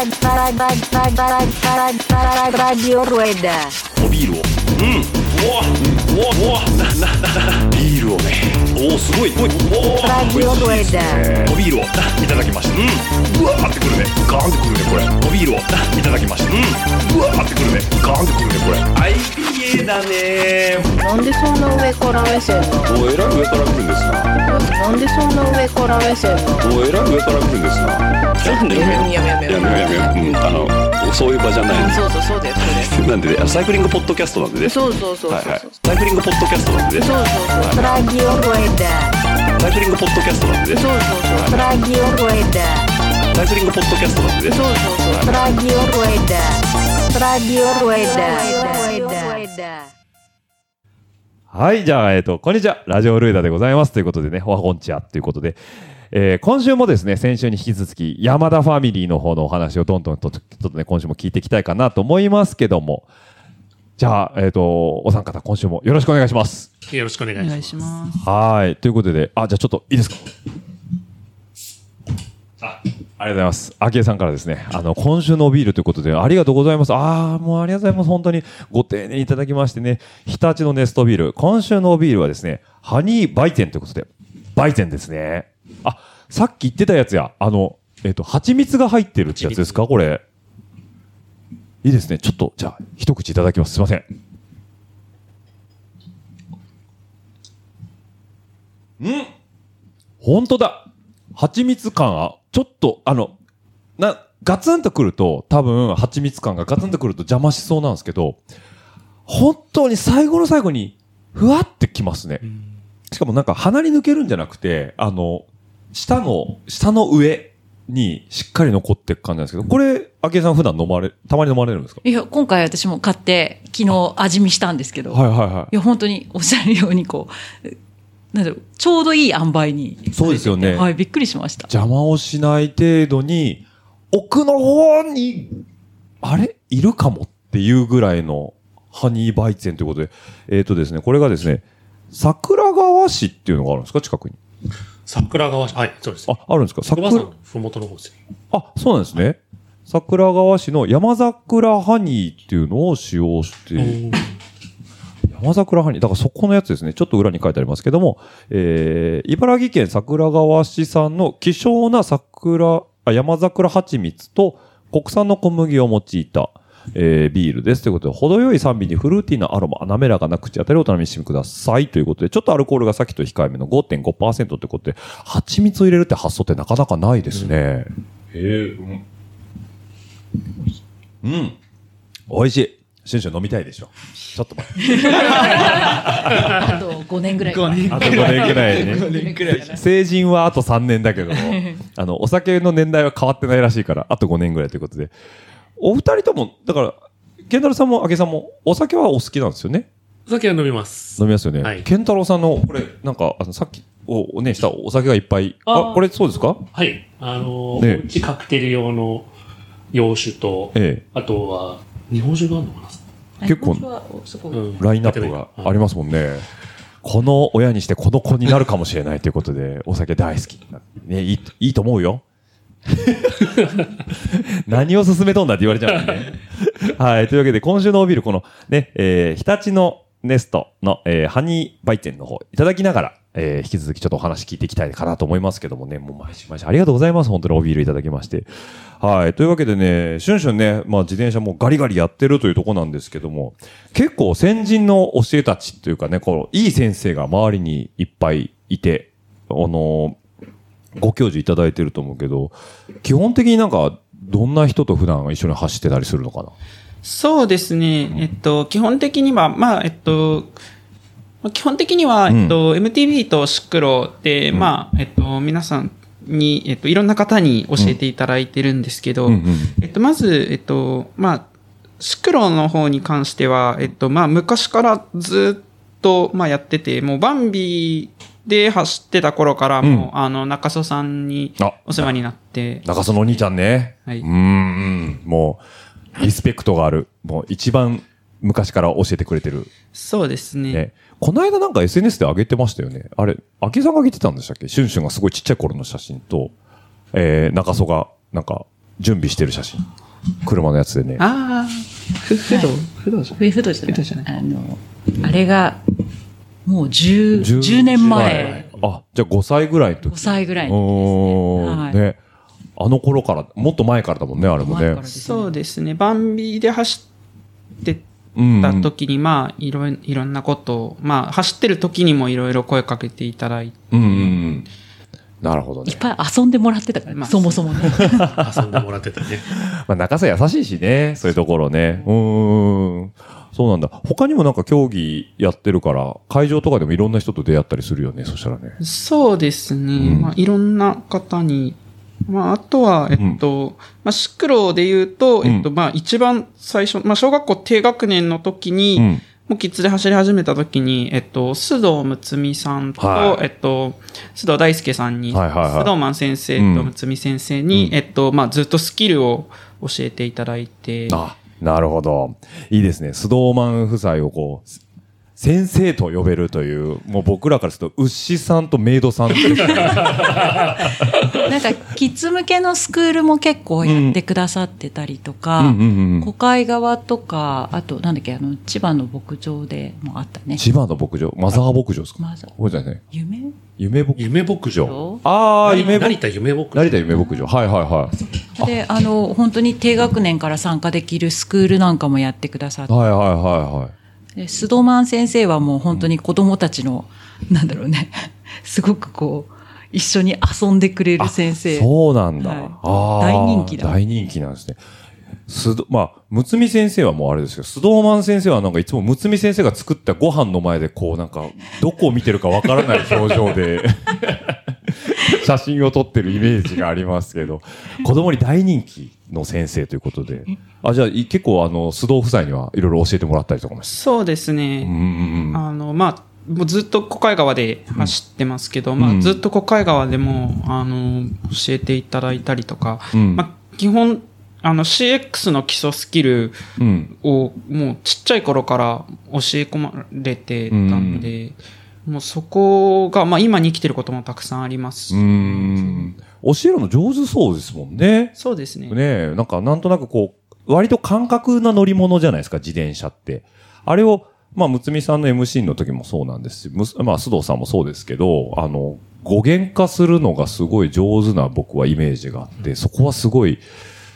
オだおビールをうんうわうわうわなななビールをねおおすごいおいおお Radio Rueda. おビールをいただきましたうんうわーってくるねガーンってくるねこれおビールをいただきましたうんうわーってくるねガーンってくるねこれ IPA だね。なんでそんな上から目線なの？おえらい上から来るんですな。なんでそんな上から目線なの？おえらい上から来るんですな。ちょっとねやめやめやめやめやめよう。うんあのそういう場じゃないそうそうそうだよそうだ なんでサイクリングポッドキャストなんでね。よそうそうそうそう。はいはい。サイクリングポッドキャストなんでね。そうそうそう Radio Rueda. サイクリングポッドキャストなんでね。そうそうそう。Radio Rueda. サイクリングポッドキャストなんでね。そうそうそう。Radio Rueda. Rueda. はい、じゃあ、えっ、と、こんにちは。ラジオルエダでございます。ということでね、おはこんちはということで、えー今週もですね、先週に引き続き、山田ファミリーの方のお話をどんどんと、ちょっとね、今週も聞いていきたいかなと思いますけども、じゃあ、えっ、と、お三方、今週もよろしくお願いします。よろしくお願いします。お願いします。はい、ということで、あ、じゃあちょっといいですか？あありがとうございます。昭恵さんからですね、あの、今週のおビールということで、ありがとうございます。ああ、もうありがとうございます。本当にご丁寧にいただきましてね、日立のネストビール、今週のおビールはですね、ハニーバイテンということで、バイテンですね。あ、さっき言ってたやつや、あの、えっ、と、蜂蜜が入ってるってやつですか？これ。いいですね。ちょっと、じゃあ、一口いただきます。すいません。ん本当だ蜂蜜感は、ちょっと、あの、な、ガツンとくると、多分、蜂蜜感がガツンとくると邪魔しそうなんですけど、本当に最後の最後に、ふわってきますね。しかもなんか鼻に抜けるんじゃなくて、あの、下の、下の上にしっかり残っていく感じなんですけど、これ、あけさん普段飲まれ、たまに飲まれるんですか？いや、今回私も買って、昨日味見したんですけど、、はいはいはいや、本当におっしゃるように、こう、なんだろう、ちょうどいい塩梅に。そうですよねはい、びっくりしました。邪魔をしない程度に、奥の方に、あれ？いるかもっていうぐらいのハニーバイツェンということで、えっ、とですね、これがですね、桜川市っていうのがあるんですか？近くに。桜川市、はい、そうです。あ、あるんですか？桜桜川さんのふもとの方ですね。あ、そうなんですね。桜川市の山桜ハニーっていうのを使用して、山桜ハニー。だからそこのやつですね。ちょっと裏に書いてありますけども、えー、茨城県桜川市産の希少な桜、あ山桜蜂蜜と国産の小麦を用いた、えー、ビールです。ということで、程よい酸味にフルーティーなアロマ、滑らかな口当たりをお楽しみください。ということで、ちょっとアルコールがさっきと控えめの5.5%ということで、蜂蜜を入れるって発想ってなかなかないですね。へえ、うん。うん。美味しい。シュンシュン飲みたいでしょ。ちょっと待って。あと5年ぐらいかな。あと5年くらいね。5年ぐらいかな。成人はあと3年だけども、あの、お酒の年代は変わってないらしいから、あと5年ぐらいということで。お二人とも、だから、ケンタロウさんも、あけさんも、お酒はお好きなんですよね？お酒は飲みます。飲みますよね。はいケンタロウさんの、これ、なんか、あの、さっき、お、ね、したお酒がいっぱい。あこれそうですか？はい。あのねー、うちカクテル用の洋酒と、えあとは、日本酒があるのかな、うんえ。ラインナップがありますもんね。この親にしてこの子になるかもしれないということで、お酒大好き。ね、いい、いいと思うよ。何を勧めとんだって言われちゃうんでね。はい。というわけで、今週のおビール、このね、えー、日立のネストの、えー、ハニーバイテンの方、いただきながら、えー、引き続きちょっとお話聞いていきたいかなと思いますけどもね、もう毎週毎週ありがとうございます。本当におビールいただきまして。はい。というわけでね、シュンシュンね、まあ自転車もガリガリやってるというとこなんですけども、結構先人の教えたちというかね、このいい先生が周りにいっぱいいて、あのご教授いただいてると思うけど、基本的になんか、どんな人と普段一緒に走ってたりするのかな？そうですね。えっと、基本的には、まあ、えっと、まあ基本的には、うん。えっと、MTV とシクロで、まあ、えっと、皆さんに、えっと、いろんな方に教えていただいてるんですけど、うん。うんえっと、まず、えっと、まあ、シクロの方に関しては、えっと、まあ、昔からずっと、まあ、やってて、もう、バンビで走ってた頃から、もう、うんあの、中曽さんにあお世話になって、中曽のお兄ちゃんね。はい。うーんうん、もう、リスペクトがある。もう一番昔から教えてくれてる。そうですね。ね。この間なんか SNS で上げてましたよね。あれ、秋さんが上げてたんでしたっけ？シュンシュンがすごいちっちゃい頃の写真と、えー、中曽が、なんか、準備してる写真。車のやつでね。ああ、ふ、不動、不動じゃない？フードじゃないじゃない？あの、あれが、もう10、10年前、あ、じゃあ5歳ぐらいの時。5歳ぐらいのおーはいね。あの頃から、もっと前からだもんね、あれもねそうですね。バンビで走ってうんた時に、まあ、いろいいろんなことを、まあ、走ってる時にもいろいろ声かけていただいて、うんうんうん。なるほどねいっ。ぱい遊んでもらってたから、まあそもそもね。遊んでもらってたね。まあ、中さん優しいしね、そういうところね。うーん。そうなんだ。他にもなんか競技やってるから、会場とかでもいろんな人と出会ったりするよね、そしたらね。そうですね。うんまあ、いろんな方に、まあ、あとは、えっと、まあ、シクロで言うと、えっと、まあ、一番最初、まあ、小学校低学年の時に、うん。もうキッズで走り始めた時に、えっと、須藤睦美さんと、はいえっと、須藤大輔さんに、はいはいはい須藤マン先生うんと睦美先生に、うんえっと、まあ、ずっとスキルを教えていただいて、あ、なるほど。いいですね。スドーマン夫妻をこう、先生と呼べるという、もう僕らからすると、牛さんとメイドさんって なんか、キッズ向けのスクールも結構やってくださってたりとか、うんうんうん小海川とか、あと、なんだっけ、あの、千葉の牧場でもあったね。千葉の牧場、マザー牧場ですか？マザーこれじゃない夢？夢牧場？夢牧場。ああ、夢牧成田夢牧場？成田夢牧場？はいはいはい。で、あの、本当に低学年から参加できるスクールなんかもやってくださって、はいはいはいはい。でスドマン先生はもう本当に子供たちの、なんだろうね、すごくこう、一緒に遊んでくれる先生。そうなんだ。はい大人気だ大人気なんですね。すど、まあ、むつみ先生はもうあれですけど、スドーマン先生はなんかいつもむつみ先生が作ったご飯の前でこうなんか、どこを見てるかわからない表情で、写真を撮ってるイメージがありますけど、子供に大人気の先生ということで、あ、じゃあい結構あの、須藤夫妻にはいろいろ教えてもらったりとかも。そうですうんね。うんうん。あの、まあ、もうずっと小海川で走ってますけど、まうんあ、ずっと小海川でも、あの、教えていただいたりとか、うんまあ、基本、あの、CX の基礎スキルうん。をもうちっちゃい頃から教え込まれてたんで、もうそこが、まあ今に生きてることもたくさんあります。うーん。教えるの上手そうですもんね。そうですね。ねえ、なんかなんとなくこう、割と感覚な乗り物じゃないですか、自転車って。あれを、まあ、むつみさんの MC の時もそうなんですし、むすまあ、須藤さんもそうですけど、あの、語源化するのがすごい上手な僕はイメージがあって、そこはすごい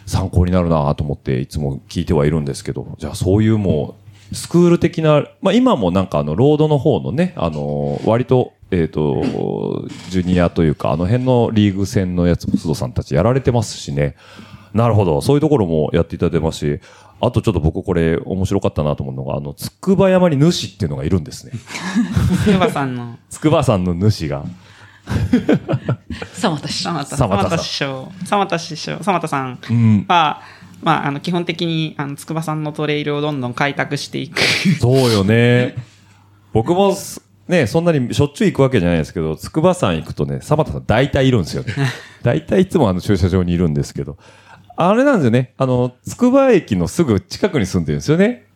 参考になるなと思っていつも聞いてはいるんですけど、じゃあそういうもう、スクール的な、まあ今もなんかあの、ロードの方のね、あの、割と、えっ、と、ジュニアというか、あの辺のリーグ戦のやつも須藤さんたちやられてますしね。なるほど。そういうところもやっていただいてますし、あとちょっと僕これ面白かったなと思うのが、あの、筑波山に主っていうのがいるんですね。ヨバさんの、筑波山の主が。さまたし。さまた、さまたさんさまた師匠、さまた師匠、さまたさんうん。は、まあ、あの、基本的に、あの、筑波さんのトレイルをどんどん開拓していく。そうよね。僕もす、ね、そんなにしょっちゅう行くわけじゃないですけど、筑波山行くとね、サバタさん大体いるんですよね。大体いつもあの駐車場にいるんですけど。あれなんですよね。あの、筑波駅のすぐ近くに住んでるんですよね。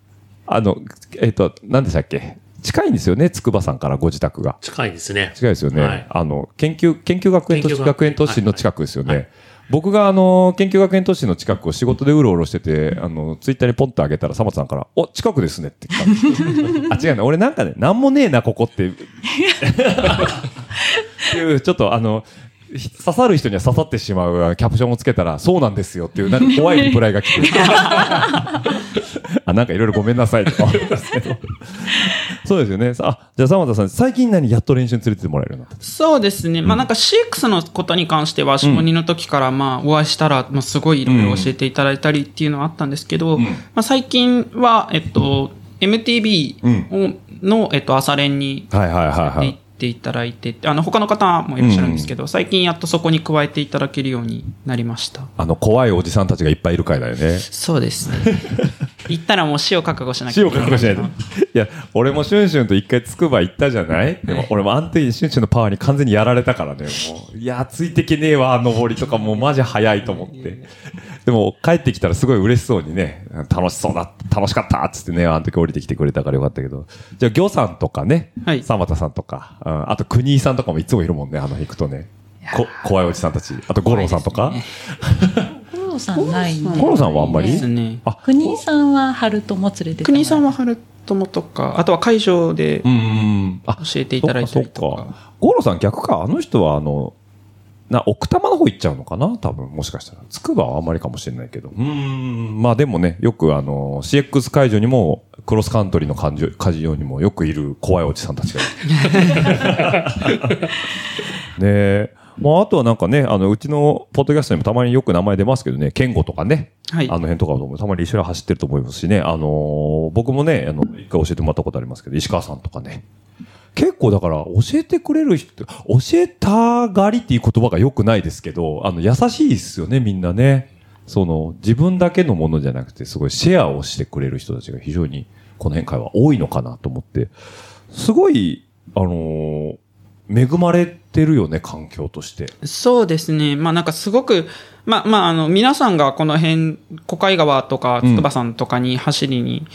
あの、えっ、と、何でしたっけ？近いんですよね、筑波山からご自宅が。近いですね。近いですよね。はいあの、研究、研究学園都市、学園都市の近くですよね。はいはい僕があの、研究学園都市の近くを仕事でうろうろしてて、あの、ツイッターにポンと上げたら、サマさんから、お、近くですねって来た。あ、違うな。俺なんかね、なんもねえな、ここって。っていう、ちょっとあの、ひ刺さる人には刺さってしまうキャプションをつけたら、そうなんですよっていう、なんか怖いリプライが来て。あ、なんかいろいろごめんなさいとか思いますけど。そうですよね。あ、じゃあ、沢田さん、最近何やっと練習に連れてってもらえるようになったそうですね。まあなんか CX のことに関しては、初任の時からまあお会いしたら、まあすごいいろいろ教えていただいたりっていうのはあったんですけど、まあ最近は、えっと、MTB をの、えっと、朝練にはいはいはいはい。ていただいて、あの、他の方もいらっしゃるんですけど、最近やっとそこに加えていただけるようになりました。あの、怖いおじさんたちがいっぱいいる回だよね。そうですね。行ったらもう死を覚悟しなき死をゃいけない。覚悟しないと。いや、俺もシュンシュンと一回つくば行ったじゃない？でも俺もあの時にシュンシュンのパワーに完全にやられたからね、もう。いや、ついてけねえわ、登りとかもうマジ早いと思って。でも帰ってきたらすごい嬉しそうにね、楽しそうだ、楽しかったっつってね、あの時降りてきてくれたからよかったけど。じゃあ、魚さんとかね、はいサマタさんとか、うん、あと国井さんとかもいつもいるもんね、あの行くとね。こ怖いおじさんたち。あと五郎さんとか。ロさんないね。コロさんはあんまり？ですね。あ、国井さんは春友連れてた国井さんは春友とか、あとは会場でうんうん。あ、教えていただいたりとかそっか。か。ゴロさん逆か？あの人はあの、な、奥多摩の方行っちゃうのかな？多分、もしかしたら。つくばはあんまりかもしれないけど。うーん。まあでもね、よくあの、CX 会場にも、クロスカントリーの会場会場にもよくいる怖いおじさんたちがいる。ねえ。まあ、あとはなんかね、あの、うちのポッドキャストにもたまによく名前出ますけどね、ケンゴとかね、はいあの辺とかもたまに一緒に走ってると思いますしね、あのー僕もね、あの、一回教えてもらったことありますけど、石川さんとかね。結構だから、教えてくれる人、教えたがりっていう言葉が良くないですけど、あの、優しいですよね、みんなね。その、自分だけのものじゃなくて、すごいシェアをしてくれる人たちが非常に、この辺会は多いのかなと思って、すごい、あのー恵まれてるよね、環境として。そうですね。まあなんかすごく、まあまああの、皆さんがこの辺、小海川とか筑波山とかに走りに、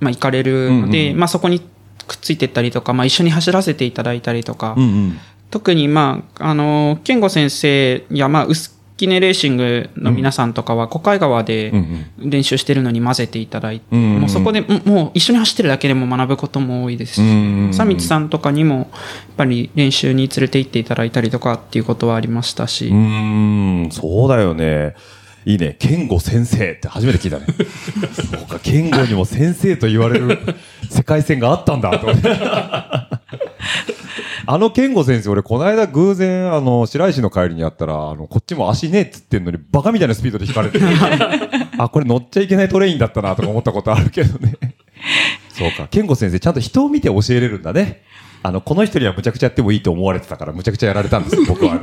まあ行かれるので、うんうんまあそこにくっついてったりとか、まあ一緒に走らせていただいたりとか、うんうん。特にまあ、あの、健吾先生やまあ、薄キネレーシングの皆さんとかは、小海川でうん練習してるのに混ぜていただいて、うんうんうん。もうそこでももう一緒に走ってるだけでも学ぶことも多いですし、うんうんうん。サミッツさんとかにも、やっぱり練習に連れて行っていただいたりとかっていうことはありましたし、うーん、そうだよね。いいね。健吾先生って初めて聞いたね。そうか、健吾にも先生と言われる世界線があったんだと思って。あの健吾先生、俺この間偶然、あの、白石の帰りにあったら、あの、こっちも足ねえっつってんのに、バカみたいなスピードで引かれて。あ、これ乗っちゃいけないトレインだったなとか思ったことあるけどね。そうか、健吾先生、ちゃんと人を見て教えれるんだね。あの、この人にはむちゃくちゃやってもいいと思われてたから、むちゃくちゃやられたんですよ、僕はね。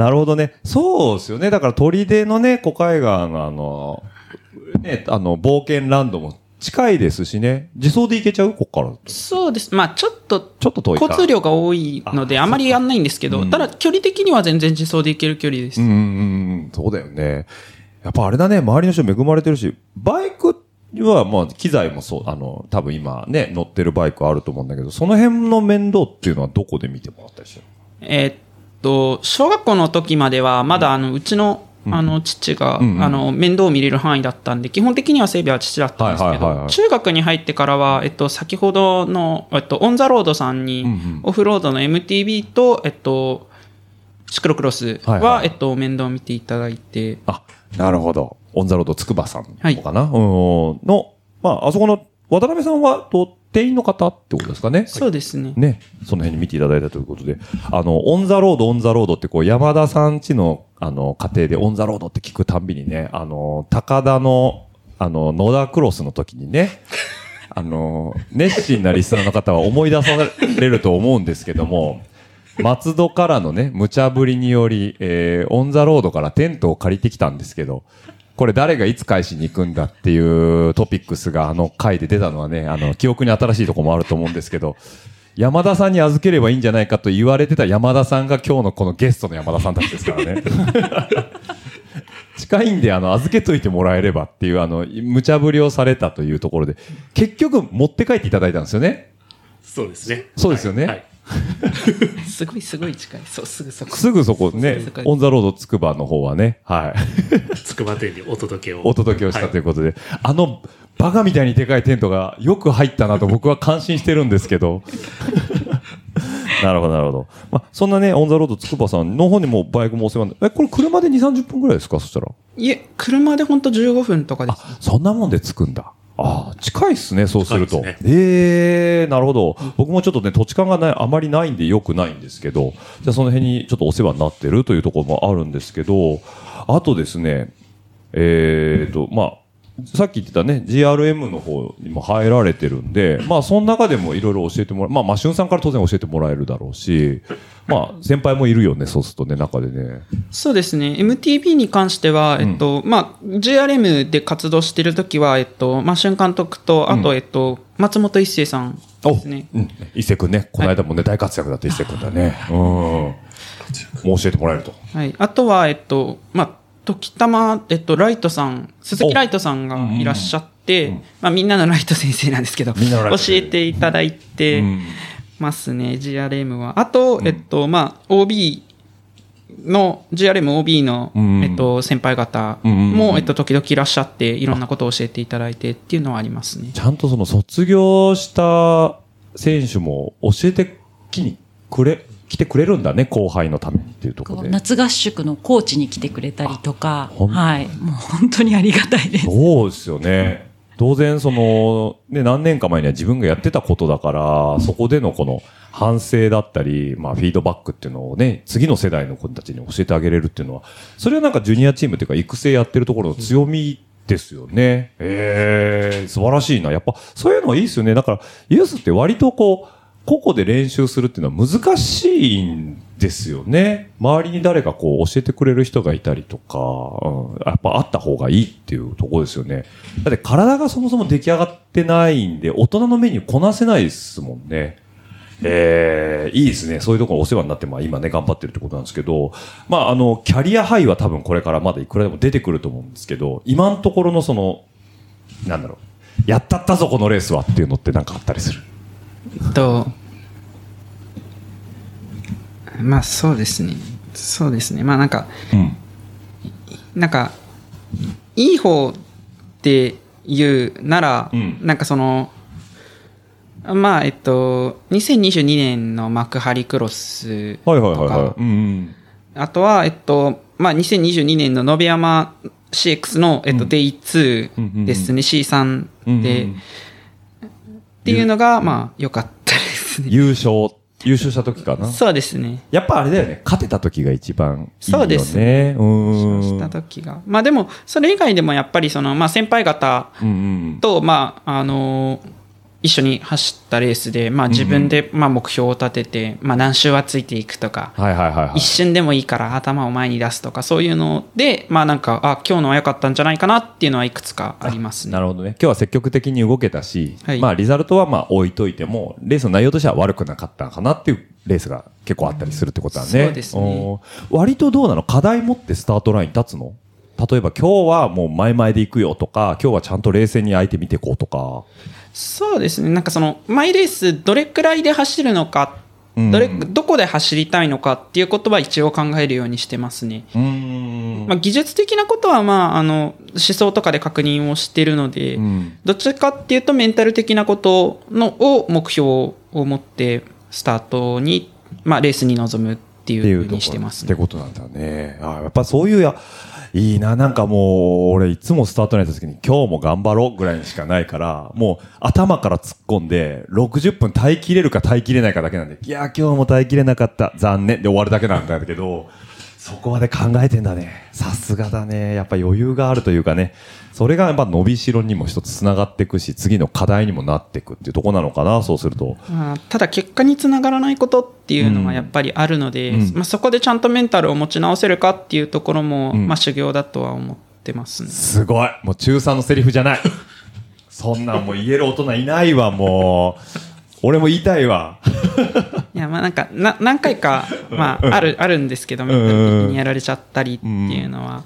なるほどね。そうですよね。だから砦のね、小海岸のあの、ね、あの、冒険ランドも近いですしね。自走で行けちゃう？こっから。そうです。まあちょっと、ちょっと遠いか。交通量が多いので、ああまりやんないんですけど、うんただ距離的には全然自走で行ける距離です。うんうんうん、そうだよね。やっぱあれだね、周りの人恵まれてるし、バイクはまあ機材もそう、あの、多分今ね、乗ってるバイクあると思うんだけど、その辺の面倒っていうのはどこで見てもらったりしてるえーっと、小学校の時までは、まだあの、うちの、あの、父が、うんうん。あの、面倒を見れる範囲だったんで、基本的には整備は父だったんですけど、はいはいはいはい。中学に入ってからは、えっと、先ほどの、えっと、オンザロードさんに、うんうん。オフロードの MTB と、えっと、シクロクロスは、はいはい。えっと、面倒を見ていただいて、あ、なるほど。オンザロードつくばさんはい。のかな、うん。の、まあ、あそこの渡辺さんは、と、店員の方ってことですかね？そうですね。ね、その辺に見ていただいたということで、あの、オンザロード、オンザロードってこう、山田さんちの、あの、家庭でオンザロードって聞くたんびにね、あの、高田の、あの、野田クロスの時にね、あの、熱心なリスナーの方は思い出されると思うんですけども、松戸からのね、無茶ぶりにより、えー、オンザロードからテントを借りてきたんですけど、これ誰がいつ返しに行くんだっていうトピックスがあの回で出たのはね、あの、記憶に新しいところもあると思うんですけど、山田さんに預ければいいんじゃないかと言われてた山田さんが今日のこのゲストの山田さんたちですからね。近いんで、あの、預けといてもらえればっていう、あの、無茶ぶりをされたというところで、結局持って帰っていただいたんですよね。そうですね。そうですよねはいはい すごいすごい近い。そう、すぐそこ。すぐそこねオンザロードつくばの方はね、はい。つくば店にお届けを。お届けをしたというはことで、あの、バカみたいにでかいテントがよく入ったなと僕は感心してるんですけど。なるほど、なるほど。まあ、そんなね、オンザロードつくばさんの方にもバイクもお世話になえ、これ車で2、30分ぐらいですか？そしたら。いえ、車でほんと15分とかです。そんなもんで着くんだ。ああ、近いっすね、そうすると。近いですええなるほど。僕もちょっとね、土地勘がない、あまりないんでよくないんですけど、じゃあその辺にちょっとお世話になってるというところもあるんですけど、あとですね、えーと、まあ、さっき言ってたね、GRM の方にも入られてるんで、まあ、その中でもいろいろ教えてもらえ、まあ、マシュンさんから当然教えてもらえるだろうし、まあ、先輩もいるよね、そうするとね、中でね。そうですね。MTB に関しては、えっと、まあ、JRM で活動してるときは、えっと、まあ、俊監督と、あと、うんえっと、松本一生さんですね。うん。伊勢くんね、この間もね、大活躍だった伊勢くんだね。うん。もう教えてもらえると。はい。あとは、えっと、まあ、時たま、えっと、ライトさん、鈴木ライトさんがいらっしゃって、まあ、みんなのライト先生なんですけど、教えていただいてうん。ますね、GRM は。あと、えっと、まあ、OB の GRMOB の、うんえっと、先輩方うんうんうんも、えっと、時々いらっしゃって、いろんなことを教えていただいてっていうのはありますね。ちゃんとその卒業した選手も教えてきにくれ、来てくれるんだね、後輩のためにっていうところで。夏合宿のコーチに来てくれたりとか、はい。もう本当にありがたいです。そうですよね。当然、その、ね、何年か前には自分がやってたことだから、そこでのこの反省だったり、まあ、フィードバックっていうのをね、次の世代の子たちに教えてあげれるっていうのは、それはなんかジュニアチームっていうか育成やってるところの強みですよね。ええ素晴らしいな。やっぱ、そういうのはいいですよね。だから、ユースって割とこう、個々で練習するっていうのは難しいんですよね。周りに誰かこう教えてくれる人がいたりとか、うん、やっぱあった方がいいっていうとこですよね。だって体がそもそも出来上がってないんで、大人のメニューこなせないですもんね。ええいいですね。そういうところお世話になって、まあ今ね、頑張ってるってことなんですけど、まああの、キャリアハイは多分これからまだいくらでも出てくると思うんですけど、今のところのその、なんだろう、やったったぞこのレースはっていうのってなんかあったりする？えっと、まあそうですね。そうですね。まあなんか、うん。なんか、いい方っていうなら、うんなんかその、まあ、えっと、2022年の幕張クロスとか、はいはいはいはい。うんうん。あとは、えっと、まあ、2022年の延山 CX の、えっと、うん Day2 ですね、C3 うんで、うんっていうのが、まあ、良かったですね。優勝、優勝した時かな。そうですね。やっぱあれだよね。勝てた時が一番いいよね。そうですね。うそうしたーん。時が。まあでも、それ以外でもやっぱりその、まあ先輩方うんうん。と、まあ、あの一緒に走ったレースで、まあ自分で、まあ目標を立てて、まあ何周はついていくとか、はいはいはいはい。一瞬でもいいから頭を前に出すとか、そういうので、まあなんか、あ、今日のは良かったんじゃないかなっていうのはいくつかありますね。なるほどね。今日は積極的に動けたし、はいまあリザルトはまあ置いといても、レースの内容としては悪くなかったのかなっていうレースが結構あったりするってことだね。そうですね割とどうなの？課題持ってスタートライン立つの？例えば今日はもう前々で行くよとか、今日はちゃんと冷静に相手見ていこうとか。そうですね。なんかその、マイレースどれくらいで走るのか、うんどれ、どこで走りたいのかっていうことは一応考えるようにしてますね。まあ、技術的なことは、まあ、あの、思想とかで確認をしてるので、うんどっちかっていうとメンタル的なことのを目標を持ってスタートに、まあ、レースに臨むっていうふうにしてますね。ってことなんだね。あやっぱそういうや、いいな、なんかもう、俺いつもスタートになった時に今日も頑張ろうぐらいにしかないから、もう頭から突っ込んで、60分耐えきれるか耐えきれないかだけなんで、いや、今日も耐えきれなかった、残念。で終わるだけなんだけど、そこまで考えてんだね。さすがだね。やっぱ余裕があるというかね。それがやっぱ伸びしろにも一つ繋がっていくし、次の課題にもなっていくっていうところなのかな、そうすると。まあ、ただ結果につながらないことっていうのはやっぱりあるので、うんまあ、そこでちゃんとメンタルを持ち直せるかっていうところも、うんまあ、修行だとは思ってますね。すごい。もう中3のセリフじゃない。そんなんもう言える大人いないわ、もう。俺も言いたいわ。いや、まあなんか、な、何回か、まあ、ある、あるんですけど、メンタル的にやられちゃったりっていうのは、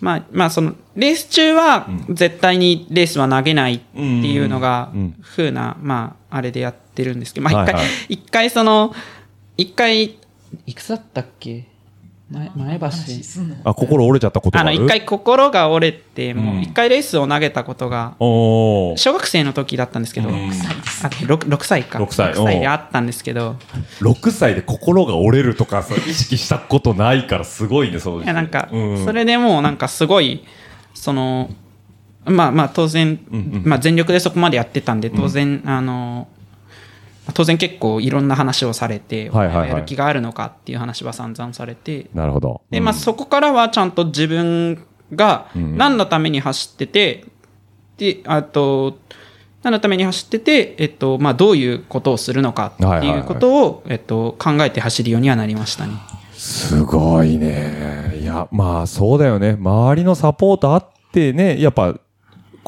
まあ、まあ、その、レース中は、絶対にレースは投げないっていうのがふうな、まあ、あれでやってるんですけど、まあ、一回一回その、一回、いくつだったっけ？前前橋。あ、心折れちゃったことあの、がある一回心が折れて、も一回レースを投げたことが、小学生の時だったんですけど、うん。あ 6, 6歳か。6歳。6歳であったんですけど、6歳で心が折れるとかさ、意識したことないからすごいね、そういや、なんか、うん。それでもうなんかすごい、その、まあまあ当然、まあ全力でそこまでやってたんで、当然、あの、当然結構いろんな話をされて、はいはいはいやる気があるのかっていう話は散々されて、なるほど。で、まあそこからはちゃんと自分がうん何のために走ってて、で、あと、何のために走ってて、えっと、まあどういうことをするのかってはいはいはいいうことを、えっと、考えて走るようにはなりましたね。すごいね。いや、まあそうだよね。周りのサポートあってね、やっぱ、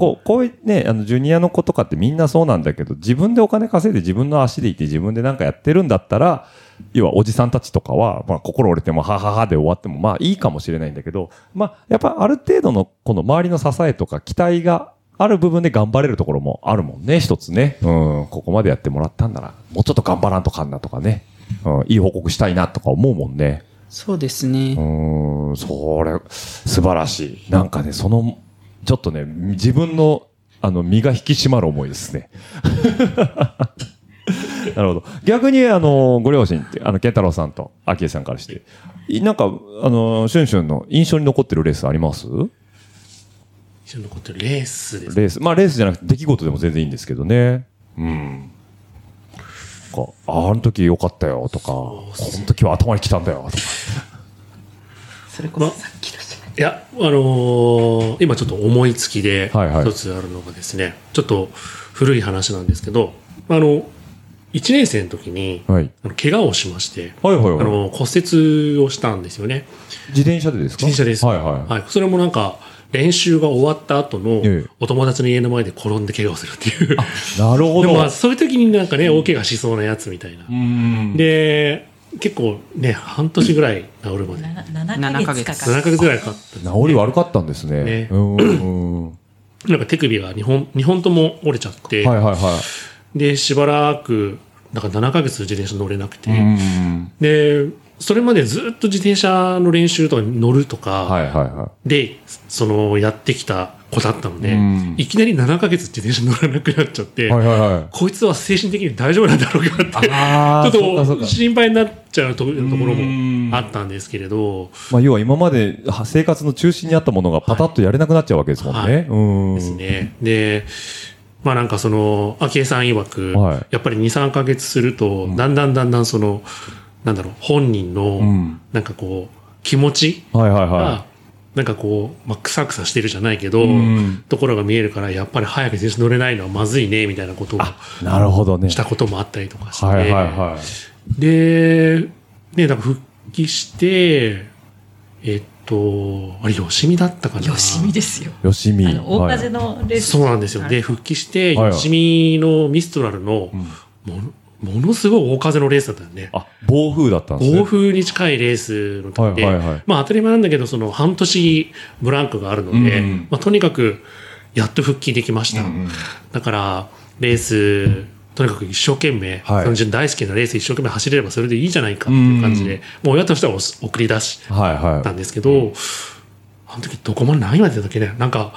こう、こういうね、あの、ジュニアの子とかってみんなそうなんだけど、自分でお金稼いで自分の足でいて自分でなんかやってるんだったら、要はおじさんたちとかは、まあ心折れても、はははで終わっても、まあいいかもしれないんだけど、まあやっぱある程度のこの周りの支えとか期待がある部分で頑張れるところもあるもんね、一つね。うん、ここまでやってもらったんなら、もうちょっと頑張らんとかんなとかね。うん、いい報告したいなとか思うもんね。そうですね。うーん、それ、素晴らしい。なんかね、その、ちょっとね、自分の、あの、身が引き締まる思いですね。なるほど。逆に、あの、ご両親って、あの、健太郎さんと、昭恵さんからして、いなんか、あの、シュンシュンの印象に残ってるレースあります？一緒に残ってるレースです。レース。まあ、レースじゃなくて、出来事でも全然いいんですけどね。うん。かああの時良かったよとか、この時は頭に来たんだよとか。それこそさっきだし。いや、あのー今ちょっと思いつきではいはい一つあるのがですね、ちょっと古い話なんですけど、あの、1年生の時に、はい。怪我をしまして、はいはいはい。あの骨折をしたんですよね。自転車でですか？自転車です。はいはい。はい。それもなんか、練習が終わった後のええ、お友達の家の前で転んで怪我をするっていう。なるほど。でもまあ、そういう時になんかね、大怪我しそうなやつみたいな。うん。で、結構ね、半年ぐらい治るまで。7ヶ月かか7る。ヶ月ぐらいかかった。治り悪かったんですね。ね。なんか手首が2本、二本とも折れちゃって、はいはいはい。で、しばらく、なんか7ヶ月自転車乗れなくて、うん。で、それまでずっと自転車の練習とかに乗るとか、はいはいはで、その、やってきた子だったので、うんいきなり7ヶ月自転車乗らなくなっちゃって、い。はいはいはい。こいつは精神的に大丈夫なんだろうかって、ちょっと。心配になっちゃうとところうんもあったんですけれど、まあ、要は今までは生活の中心にあったものがパタッとやれなくなっちゃうわけですもんね。うん。ですね。で、まあなんかその、昭恵さん曰く、はいやっぱり2、3ヶ月すると、だんだんだんだんその、なんだろう、本人のん、なんかこう、気持ちはいはいはが、なんかこう、まあ、くさくさしてるじゃないけど、んところが見えるから、やっぱり早く自転車乗れないのはまずいね、みたいなことをい。なるほどね。したこともあったりとかして、はいはいはい。で、ね、なんか復帰して、えっと、あれ、よしみだったかな。よしみですよ。よしみ。あの、大風のレース。そうなんですよ。で、復帰して、よしみのミストラルの、もの、ものすごい大風のレースだったよね。あ、暴風だったんですね。暴風に近いレースの時で、はいはいはいまあ当たり前なんだけど、その半年ブランクがあるので、うんうんまあとにかくやっと復帰できました。だから、レース、とにかく一生懸命、はい大好きなレース一生懸命走れればそれでいいじゃないかっていう感じで、もう親としてはお送り出しはいはい。たんですけど、あの時どこまで何までだったっけねなんか、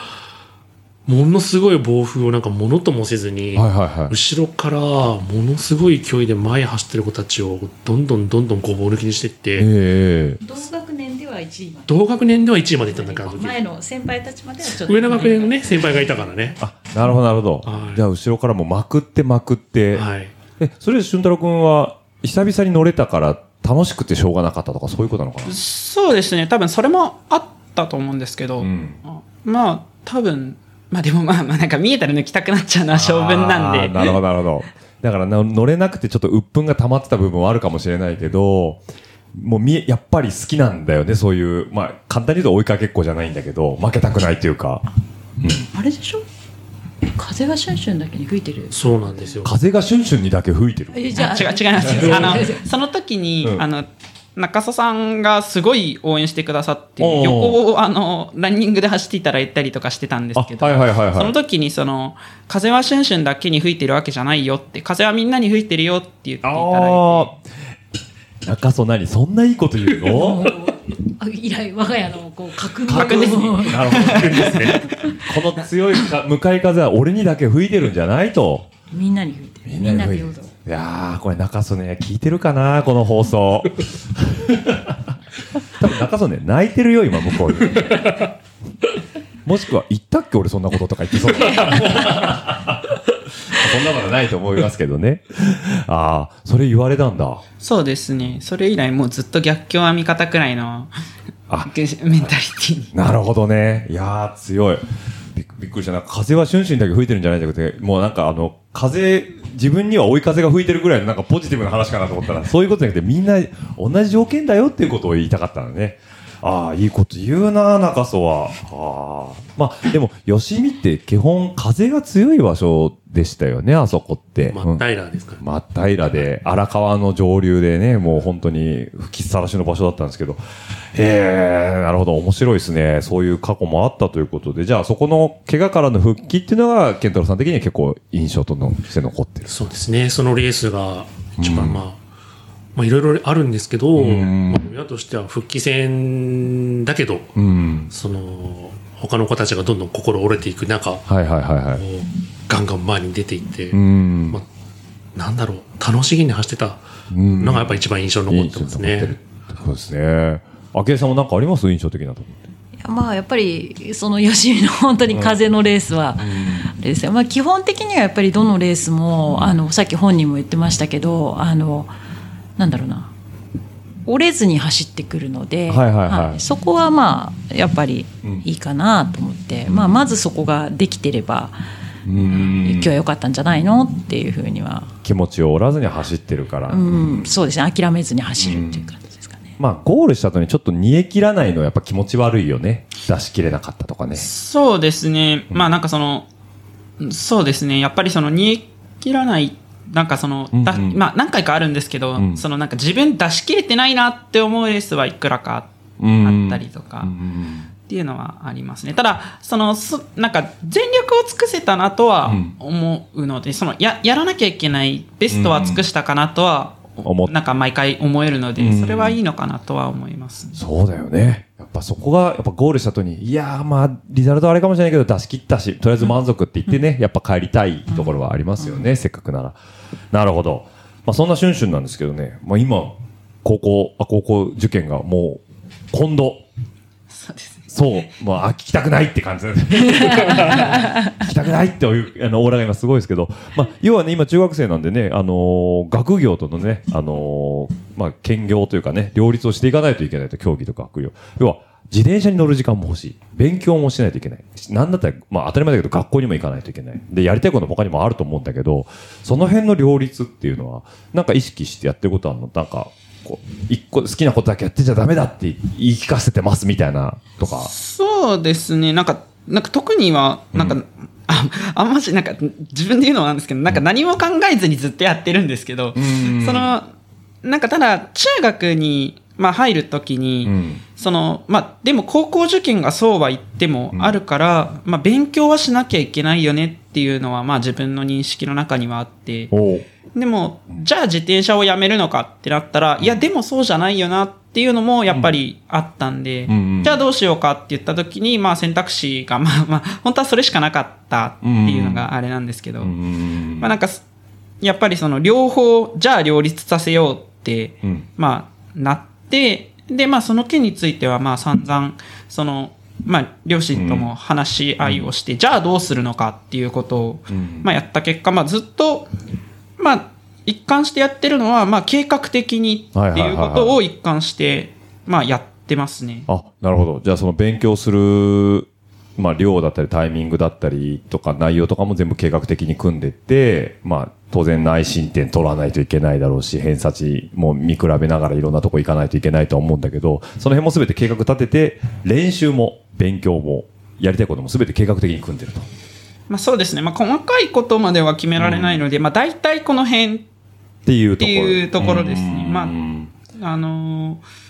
ものすごい暴風をなんかものともせずに、はいはいはい。後ろからものすごい勢いで前走ってる子たちをどんどんどんどんごぼう抜きにしていって、ええ同学年では1位まで。同学年では1位まで行ったんだから、前の先輩たちまではちょっと。上の学年のね、先輩がいたからね。あ、なるほどなるほどは。いじゃあ後ろからもまくってまくって。はい。え、それで俊太郎くんは久々に乗れたから楽しくてしょうがなかったとかそういうことなのかな？そうですね。多分それもあったと思うんですけど、んあまあ、多分、まあでもまあまあなんか見えたら抜きたくなっちゃうのは性分なんで。なるほど、なるほど。だからな乗れなくてちょっと鬱憤が溜まってた部分はあるかもしれないけど、もう見え、やっぱり好きなんだよね、そういう、まあ、簡単に言うと追いかけっこじゃないんだけど、負けたくないっていうか、あれでしょ？風がシュンシュンだけに吹いてる。そうなんですよ。風がシュンシュンにだけ吹いてる。えじゃあ違う違います。あの、その時に、うんあの、中曽さんがすごい応援してくださって、横をあの、ランニングで走っていただいたりとかしてたんですけど、あはいはいはいはいその時にその、風はシュンシュンだけに吹いてるわけじゃないよって、風はみんなに吹いてるよって言っていただいて、ああ。中曽何そんないいこと言うの？あ以来我が家のこう革命ですねなるほど ですね。この強いか向かい風は俺にだけ吹いてるんじゃないと。みんなに吹いてる。みんな平等。いやー、これ中曽ね、聞いてるかなこの放送。多分中曽ね、泣いてるよ、今、向こうに。もしくは、言ったっけ俺そんなこととか言ってそうだなそんなことないと思いますけどね。ああ、それ言われたんだ。そうですね。それ以来もうずっと逆境は味方くらいのあメンタリティに。なるほどね。いやー、強い。びっくりした。なんか風はシュンシュンだけ吹いてるんじゃないじゃなくて、もうなんかあの、風、自分には追い風が吹いてるぐらいのなんかポジティブな話かなと思ったら、そういうことじゃなくて、みんな同じ条件だよっていうことを言いたかったのね。ああ、いいこと言うな、中曽は。ああ。まあ、でも、吉見って基本風が強い場所でしたよね、あそこって。真っ平らですから、真っ平らで、荒川の上流でね、もう本当に吹きさらしの場所だったんですけど、へえ、なるほど、面白いですね。そういう過去もあったということで、じゃあそこの怪我からの復帰っていうのが、ケンタロウさん的には結構印象として残ってる。そうですね。そのレースが一番まあ、まあいろいろあるんですけど、んまあ親としては復帰戦だけど、うん。その、他の子たちがどんどん心折れていく中、こはいはいはいはい。うガンガン前に出ていって、うん。まなんだろう、楽しげに走ってたうんのがやっぱ一番印象に残ってますね。そうですね。明恵さんもなんかあります？印象的なとこいやまあやっぱりその吉見の本当に風のレースは、あれですよまあ、基本的にはやっぱりどのレースもあのさっき本人も言ってましたけどあのなんだろうな折れずに走ってくるので、はいはいはいそこはまあやっぱりいいかなと思って、まあ、まずそこができてれば、うん今日は良かったんじゃないのっていうふうには、気持ちを折らずに走ってるから。うん、そうですね諦めずに走るっていう感じですかね。まあ、ゴールした後にちょっと煮え切らないのはやっぱ気持ち悪いよね。出し切れなかったとかね。そうですね。まあなんかその、そうですね。やっぱりその煮え切らない、なんかその、だうんうん。まあ何回かあるんですけど、うん。そのなんか自分出し切れてないなって思うレースはいくらかうん。あったりとか、うんっていうのはありますね。ただ、その、そなんか全力を尽くせたなとはうん。思うので、その、や、やらなきゃいけないベストは尽くしたかなとは、なんか毎回思えるので、うん。それはいいのかなとは思います。そうだよね。やっぱそこが、やっぱゴールした後に、いやーまあ、リザルトあれかもしれないけど出し切ったし、とりあえず満足って言ってね、やっぱ帰りたいところはありますよね、せっかくなら。なるほど。まあそんなシュンシュンなんですけどね、まあ今、高校、あ、高校受験がもう、今度、そうですね。そう、まあ、あ聞きたくないって感じですね。聞きたくないっていう、あの、オーラが今すごいですけど、まあ、要はね、今中学生なんでね、あのー学業とのね、あのーまあ、兼業というかね、両立をしていかないといけないと、競技とか学業。要は、自転車に乗る時間も欲しい。勉強もしないといけない。なんだったら、まあ、当たり前だけど、学校にも行かないといけない。で、やりたいこと他にもあると思うんだけど、その辺の両立っていうのは、なんか意識してやってることあるの？なんか、こう、一個好きなことだけやってちゃダメだって言い聞かせてますみたいな、とか。そうですね。なんか、なんか特には、なんか、あ、あんまし、なんか、自分で言うのもなんですけど、なんか何も考えずにずっとやってるんですけど、その、なんかただ、中学に、まあ入るときに、うん。その、まあ、でも高校受験がそうは言ってもあるから、まあ、勉強はしなきゃいけないよねっていうのは、まあ自分の認識の中にはあって、でも、じゃあ自転車をやめるのかってなったら、いや、でもそうじゃないよなっていうのもやっぱりあったんで、じゃあどうしようかって言った時に、まあ選択肢が、まあまあ、本当はそれしかなかったっていうのがあれなんですけど、うんまあなんか、やっぱりその両方、じゃあ両立させようって、うん。まあ、なって、で、まあその件については、まあ散々、その、まあ、両親とも話し合いをして、じゃあどうするのかっていうことを、ん。まあやった結果、まあずっと、まあ、一貫してやってるのは、まあ計画的にっていうことを一貫して、まあやってますね。あ、なるほど。じゃあその勉強する、まあ量だったりタイミングだったりとか内容とかも全部計画的に組んでって、まあ当然内申点取らないといけないだろうし、偏差値も見比べながらいろんなとこ行かないといけないとは思うんだけど、その辺も全て計画立てて、練習も勉強もやりたいことも全て計画的に組んでると。まあそうですね。まあ細かいことまでは決められないので、まあ大体この辺っていうところ。ですねまあうんあのー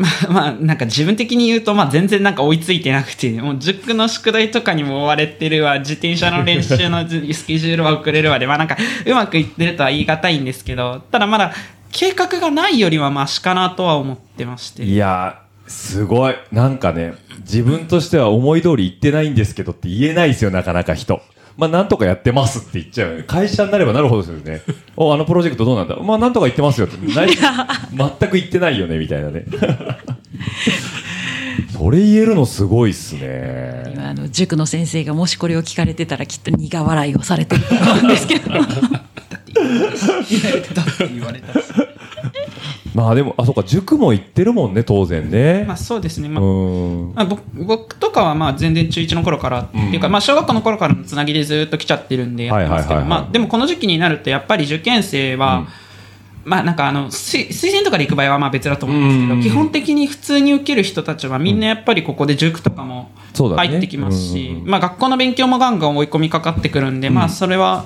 まあ、まあ、なんか自分的に言うと、まあ全然なんか追いついてなくて、もう塾の宿題とかにも追われてるわ、自転車の練習のずスケジュールは遅れるわで、まあなんかうまくいってるとは言い難いんですけど、ただまだ計画がないよりはマシかなとは思ってまして。いやー、すごい。なんかね、自分としては思い通り言ってないんですけどって言えないですよ、なかなか人。まあ、なんとかやってますって言っちゃうよね。会社になればなるほどですよね。お、あのプロジェクトどうなんだ？まあ、なんとか言ってますよって。ない全く言ってないよね、みたいなね。それ言えるのすごいっすね。今あの塾の先生がもしこれを聞かれてたらきっと苦笑いをされてると思うんですけど 言われた。まあでも、あ、そっか、塾も行ってるもんね、当然ね。まあそうですね。うまあん。まあ、僕僕とかはまあ全然中1の頃から、っていうか、まあ小学校の頃からのつなぎでずっと来ちゃってるんでやってままあでもこの時期になるとやっぱり受験生は、まあなんかあの、推推薦とかで行く場合はまあ別だと思うんですけど、うん。基本的に普通に受ける人たちはみんなやっぱりここで塾とかも入ってきますし、うんうんうん。まあ学校の勉強もガンガン追い込みかかってくるんで、まあそれは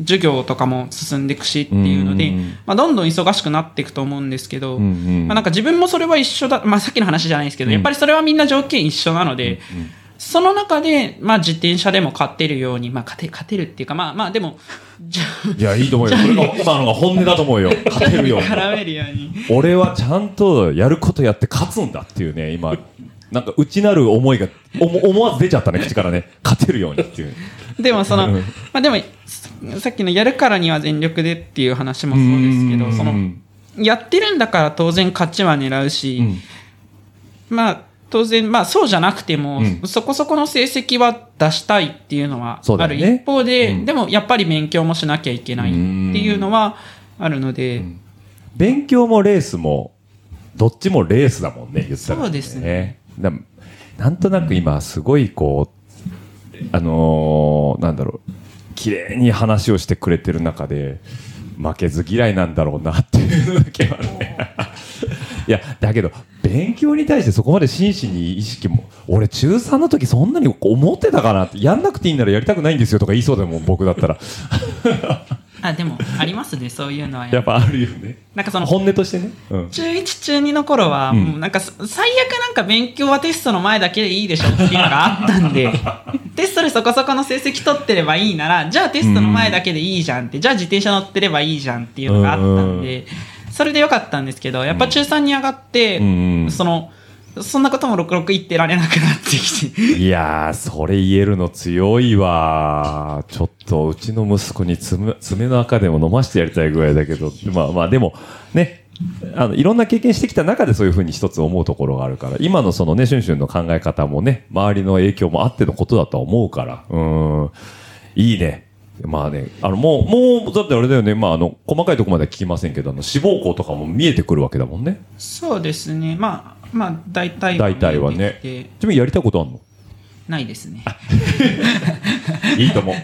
授業とかも進んでいくしっていうので、うんうんうん。まあどんどん忙しくなっていくと思うんですけど、うんうんまあなんか自分もそれは一緒だ、まあさっきの話じゃないですけど、やっぱりそれはみんな条件一緒なので、その中で、まあ自転車でも勝てるように、まあ勝て、勝てるっていうか、まあまあでも、じ ゃいや、いいと思うよ。それが今のが本音だと思うよ。勝てるよあ、。絡めるように。俺はちゃんとやることやって勝つんだっていうね、今、なんか内なる思いが、おも思わず出ちゃったね、口からね。勝てるようにっていう。でもその、うんまあでも、さっきのやるからには全力でっていう話もそうですけど、その、やってるんだから当然勝ちは狙うし、うんまあ当然、まあそうじゃなくても、うん。そこそこの成績は出したいっていうのはあるそうだよね。一方で、うん。でもやっぱり勉強もしなきゃいけないっていうのはあるので、勉強もレースも、どっちもレースだもんね、言ったら、そうですね。だなんとなく今、すごいこう、あのーなんだろう、綺麗に話をしてくれてる中で、負けず嫌いなんだろうなっていうだけはね。いや、だけど、勉強に対してそこまで真摯に意識も、俺中3の時そんなに思ってたかなって、やんなくていいんならやりたくないんですよとか言いそうだもん、僕だったら。あでもありますねそういうのはやっぱあるよね。なんかその本音としてね。うん。中1中2の頃は、うんもうなんか最悪なんか勉強はテストの前だけでいいでしょっていうのがあったんで テストでそこそこの成績取ってればいいならじゃあテストの前だけでいいじゃんって、じゃあ自転車乗ってればいいじゃんっていうのがあったんで、それでよかったんですけどやっぱ中3に上がって、うんそのそんなことも66言ってられなくなってきて。いやー、それ言えるの強いわー。ちょっと、うちの息子に爪爪の赤でも飲ましてやりたいぐらいだけど、まあまあ、でも、ね、あの、いろんな経験してきた中でそういうふうに一つ思うところがあるから、今のそのね、シュンシュンの考え方もね、周りの影響もあってのことだとは思うから、うーん、いいね。まあね、あの、もう、もう、だってあれだよね、まああの、細かいところまでは聞きませんけど、あの、志望校とかも見えてくるわけだもんね。そうですねまあまあ大体大体はねちなみにやりたいことあんの？ないですね いいと思う。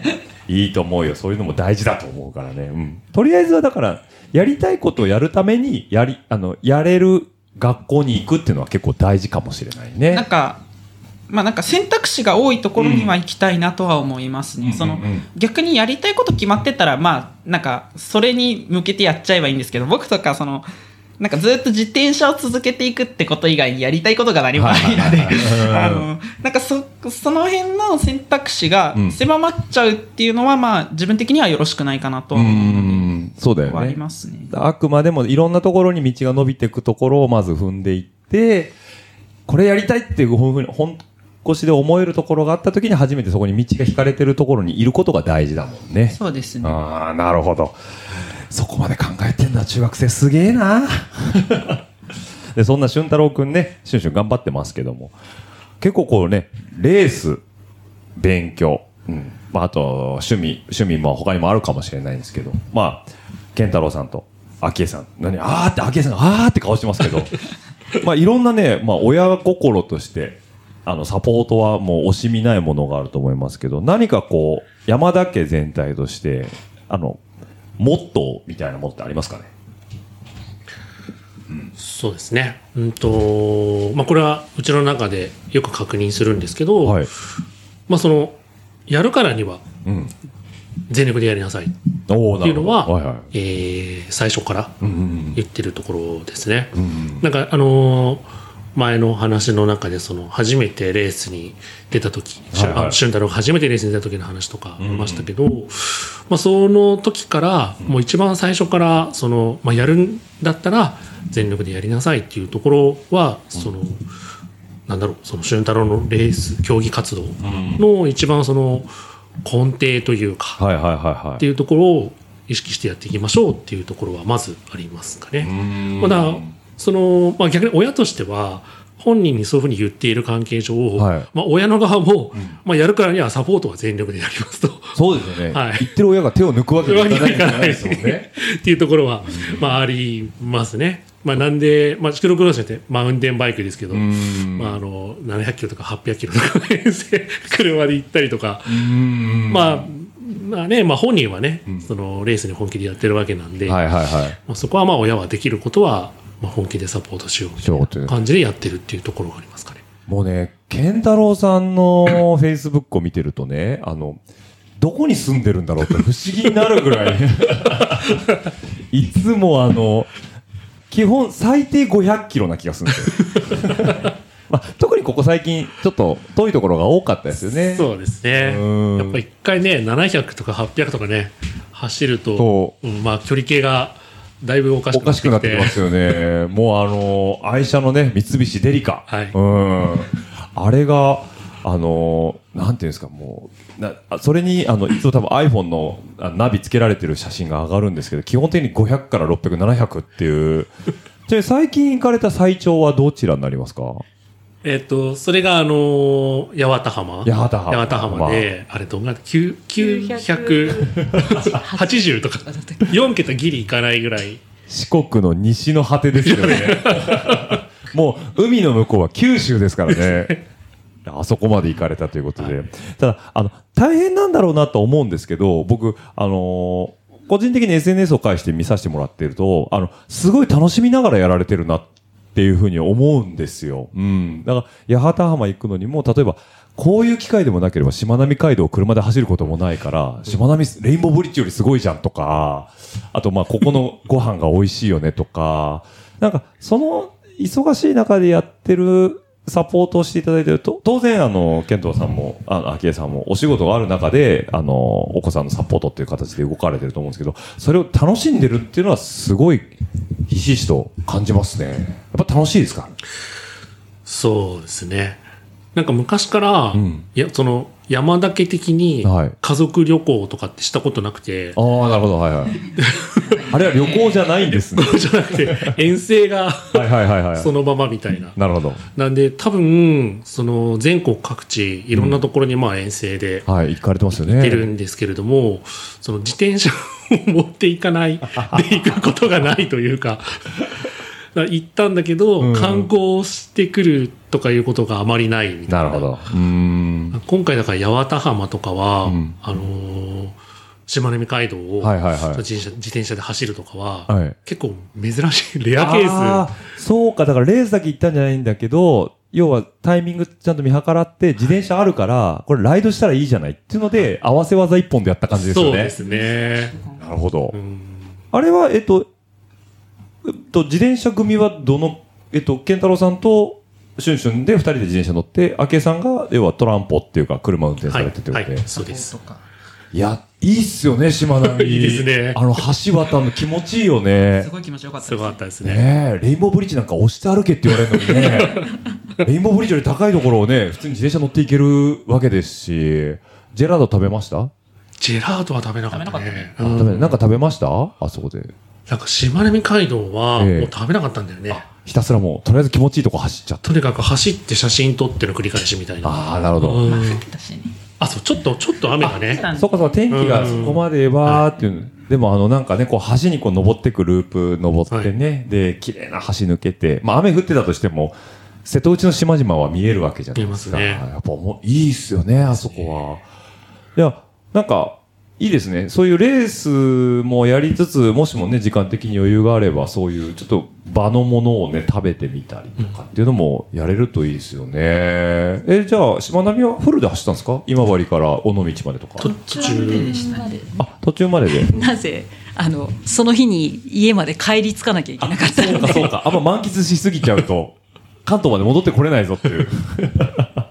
いいと思うよ。そういうのも大事だと思うからね。うん。とりあえずはだから、やりたいことをやるために、やり、あの、やれる学校に行くっていうのは結構大事かもしれないね。なんか、まあなんか選択肢が多いところには行きたいなとは思いますね。そのうんうん逆にやりたいこと決まってたら、まあなんかそれに向けてやっちゃえばいいんですけど、僕とかその、なんかずっと自転車を続けていくってこと以外にやりたいことが何もないので、あの、なんかそ、その辺の選択肢がうん狭まっちゃうっていうのは、まあ自分的にはよろしくないかなと思うのん。そうだで、はありよね。ますね。あくまでもいろんなところに道が伸びていくところをまず踏んでいって、これやりたいっていうふうに、本腰で思えるところがあった時に初めてそこに道が引かれてるところにいることが大事だもんね。そうですね。ああ、なるほど。そこまで考えてんだ、中学生すげえな。で、そんな俊太郎くんね、シュンシュン頑張ってますけども、結構こうね、レース、勉強、うん。まあ、あと、趣味、趣味も他にもあるかもしれないんですけど、まあ、健太郎さんと、昭恵さん、何、あーって、昭恵さんが、あーって顔してますけど、まあ、いろんなね、まあ、親心として、あの、サポートはもう惜しみないものがあると思いますけど、何かこう、山田家全体として、あの、モットーみたいなものってありますかね？そうですね。うんと、まあ、これはうちの中でよく確認するんですけど、はい。まあ、その、やるからにはうん。全力でやりなさいっていうのは、はいはい。えー最初からうんうん言ってるところですね。うん。うんなんか、あのー前の話の中で、その、初めてレースに出た時、はいはい。あ俊太郎が初めてレースに出た時の話とかありましたけど、まあ、その時から、もう一番最初から、その、まあ、やるんだったら、全力でやりなさいっていうところは、その、なんだろう、その俊太郎のレース、競技活動の一番その、根底というか、はいはいはいはい。っていうところを意識してやっていきましょうっていうところはまずありますかね。ん。まだその、まあ、逆に親としては本人にそういうふうに言っている関係上、はいまあ、親の側も、まあ、やるからにはサポートは全力でやりますと。そうですよね。はい言ってる親が手を抜くわけにはいかないですもんね。っていうところは、まあ、ありますね。まあ、なんで、まあ、シクロクロスってマウンテンバイクですけど、んまあ、あの、700キロとか800キロとか 車で行ったりとか、うんまあ、まあね、まあ本人はね、そのレースに本気でやってるわけなんで、はいはいはい。まあ、そこはまあ親はできることは、まあ、本気でサポートしようみたいな感じでやってるっていうところがありますかね。もうね、健太郎さんのフェイスブックを見てるとね、あの、どこに住んでるんだろうって不思議になるぐらい、いつもあの、基本最低500キロな気がするんですよ。まあ、特にここ最近、ちょっと遠いところが多かったですよね。そうですね。うんやっぱ一回ね、700とか800とかね、走るとそ、うんまあ距離計がだいぶおかしおかしくなってきますよね。もうあの、愛車のね、三菱デリカ。はいうん。あれが、あの、なんていうんですか、もう、なあそれに、あの、いつも多分 iPhone のあナビつけられてる写真が上がるんですけど、基本的に500から600、700っていう。ちなみに最近行かれた最長はどちらになりますか？えっと、それがあの、八幡浜。八幡浜八幡浜で、あれどんぐらい ?9 980とか、4桁ギリいかないぐらい。四国の西の果てですよね。もう、海の向こうは九州ですからね。あそこまで行かれたということで。ただ、あの、大変なんだろうなと思うんですけど、僕、あのー個人的に SNS を介して見させてもらってると、あの、すごい楽しみながらやられてるなっていうふうに思うんですよ。うん。だから、八幡浜行くのにも、例えば、こういう機会でもなければ、しまなみ海道を車で走ることもないから、しまなみ、レインボーブリッジよりすごいじゃんとか、あと、まあ、ここのご飯が美味しいよねとか、なんか、その、忙しい中でやってるサポートをしていただいてると、当然、あの、健藤さんも、あの、昭恵さんも、お仕事がある中で、あの、お子さんのサポートっていう形で動かれてると思うんですけど、それを楽しんでるっていうのは、すごい、ひしひしと感じますね。やっぱ楽しいですか？そうですね。なんか昔から、んいや、その、山だけ的にはい家族旅行とかってしたことなくて、ああ、なるほど、はいはい。あれは旅行じゃないんですね。じゃなくて、遠征がはいはいはいはい。そのままみたいな。なるほど。なんで、多分、その、全国各地、いろんなところにまあ遠征ではい、行かれてますよね。行ってるんですけれども、その自転車を持っていかない、で行くことがないというか、行ったんだけど、うん観光してくるとかいうことがあまりないみたいな。なるほど。うーん。今回だから八幡浜とかは、うんあのー島根街道を、自転車で走るとかは、はい結構珍しい、レアケーあーそうか、だからレースだけ行ったんじゃないんだけど、要はタイミングちゃんと見計らって、自転車あるから、これライドしたらいいじゃないっていうので、合わせ技一本でやった感じス。ですよね。そうですね。なるほど。うんあれは、えっと、えっと、自転車組はどの、えっと、健太郎さんと、シュンシュンで二人で自転車乗って、明恵さんが、要はトランポっていうか、車運転さはい、れてってことで。はい、そうです。いや、いいっすよね、島並 いいですねあの、橋渡るの気持ちいいよねす。ごい気持ちよかったすごかったですね。ねえ、レインボーブリッジなんか押して歩けって言われるのにね、レインボーブリッジより高いところをね、普通に自転車乗っていけるわけですし、ジェラード食べました、ジェラートは食べなかった食べなね。かうん食べなんか食べました？あそこで。なんか島根街道は、ええもう食べなかったんだよね。ひたすらもう、とりあえず気持ちいいとこ走っちゃった。とにかく走って写真撮っての繰り返しみたいな。ああ、なるほど。あ、そう、ちょっと、ちょっと雨がね。そうかそうか、天気がそこまでわーっていう、でもあのなんかね、こう橋にこう登ってくループ登ってね、で、綺麗な橋抜けて、まあ雨降ってたとしても、瀬戸内の島々は見えるわけじゃないですか。見えますねやっぱもういいっすよね、あそこは。いや、なんか、いいですね。そういうレースもやりつつ、もしもね、時間的に余裕があれば、そういうちょっと場のものをね、食べてみたりとかっていうのもやれるといいですよね。え、じゃあ、しまなみはフルで走ったんですか？今治から尾道までとか。途中。あ、途中までで。なぜあのその日に家まで帰り着かなきゃいけなかったそうのでかそうか。あんま満喫しすぎちゃうと、関東まで戻ってこれないぞっていう。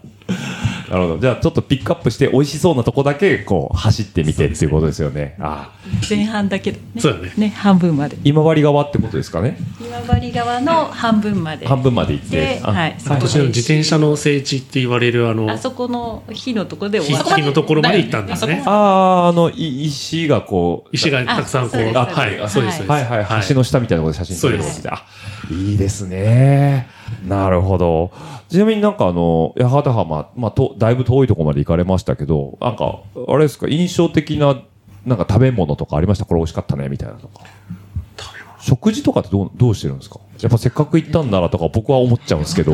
なるほど。じゃあちょっとピックアップして美味しそうなとこだけこう走ってみてっていうことですよね。ああ。前半だけで、ね。そうだね。半分まで。今治側ってことですかね？今治側の半分まで。半分まで行って。はいそこ私の自転車の聖地って言われるあのあ、そこの火のとこで終わっ火のところまで行ったんですね。ああ、あの、い石がこう。石がたくさんこう、あはい、あそうです。はいはい、橋の下みたいなところで写真撮るそうです。あ、いいですね。なるほど。ちなみになんかあの、八幡浜、まあ、と、だいぶ遠いところまで行かれましたけど、なんか、あれですか、印象的な、なんか食べ物とかありました？これ美味しかったね、みたいなとか。食事とかってどう、どうしてるんですか？やっぱせっかく行ったんならとか僕は思っちゃうんですけど。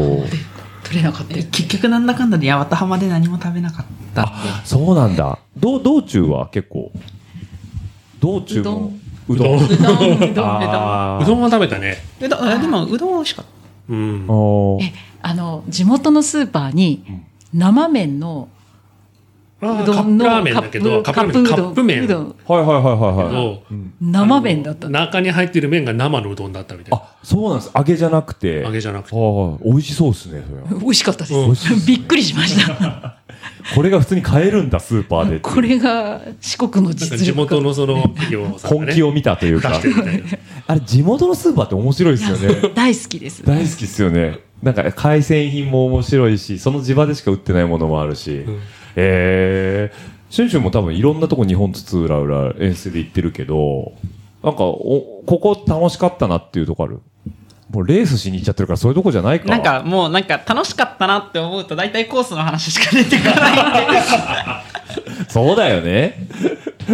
取れなかったよ結局なんだかんだで八幡浜で何も食べなかった。そうなんだ。道、道中は結構、道中の、うどん。うどんうどん うどんあーうどんは食べたね。うどんあでも、うどんは美味しかった。うん。おーえあの地元のスーパーに生麺のあうどんのカップラーメンだけどカカップ麺うどんはいはいはいはいはい。を生麺だったの中に入ってる麺が生のうどんだったみたいな。あ、そうなんです。揚げじゃなくて。揚げじゃなくて。はい。美味しそうですね、それは。美味しかったです、うんびっくりしました これが普通に買えるんだ、スーパーで。これが四国の実地力元のその企業さんがね本気を見たというか。あれ、地元のスーパーって面白いですよね。大好きです大好きですよね。なんか海鮮品も面白いし、その地場でしか売ってないものもあるし。んえー、シュンシュンも多分いろんなとこ日本津々浦々遠征で行ってるけど、なんかお、ここ楽しかったなっていうとこある？もうレースしに行っちゃってるからそういうとこじゃないか。なん、かもうなんか楽しかったなって思うと大体コースの話しか出てこないんで そうだよね。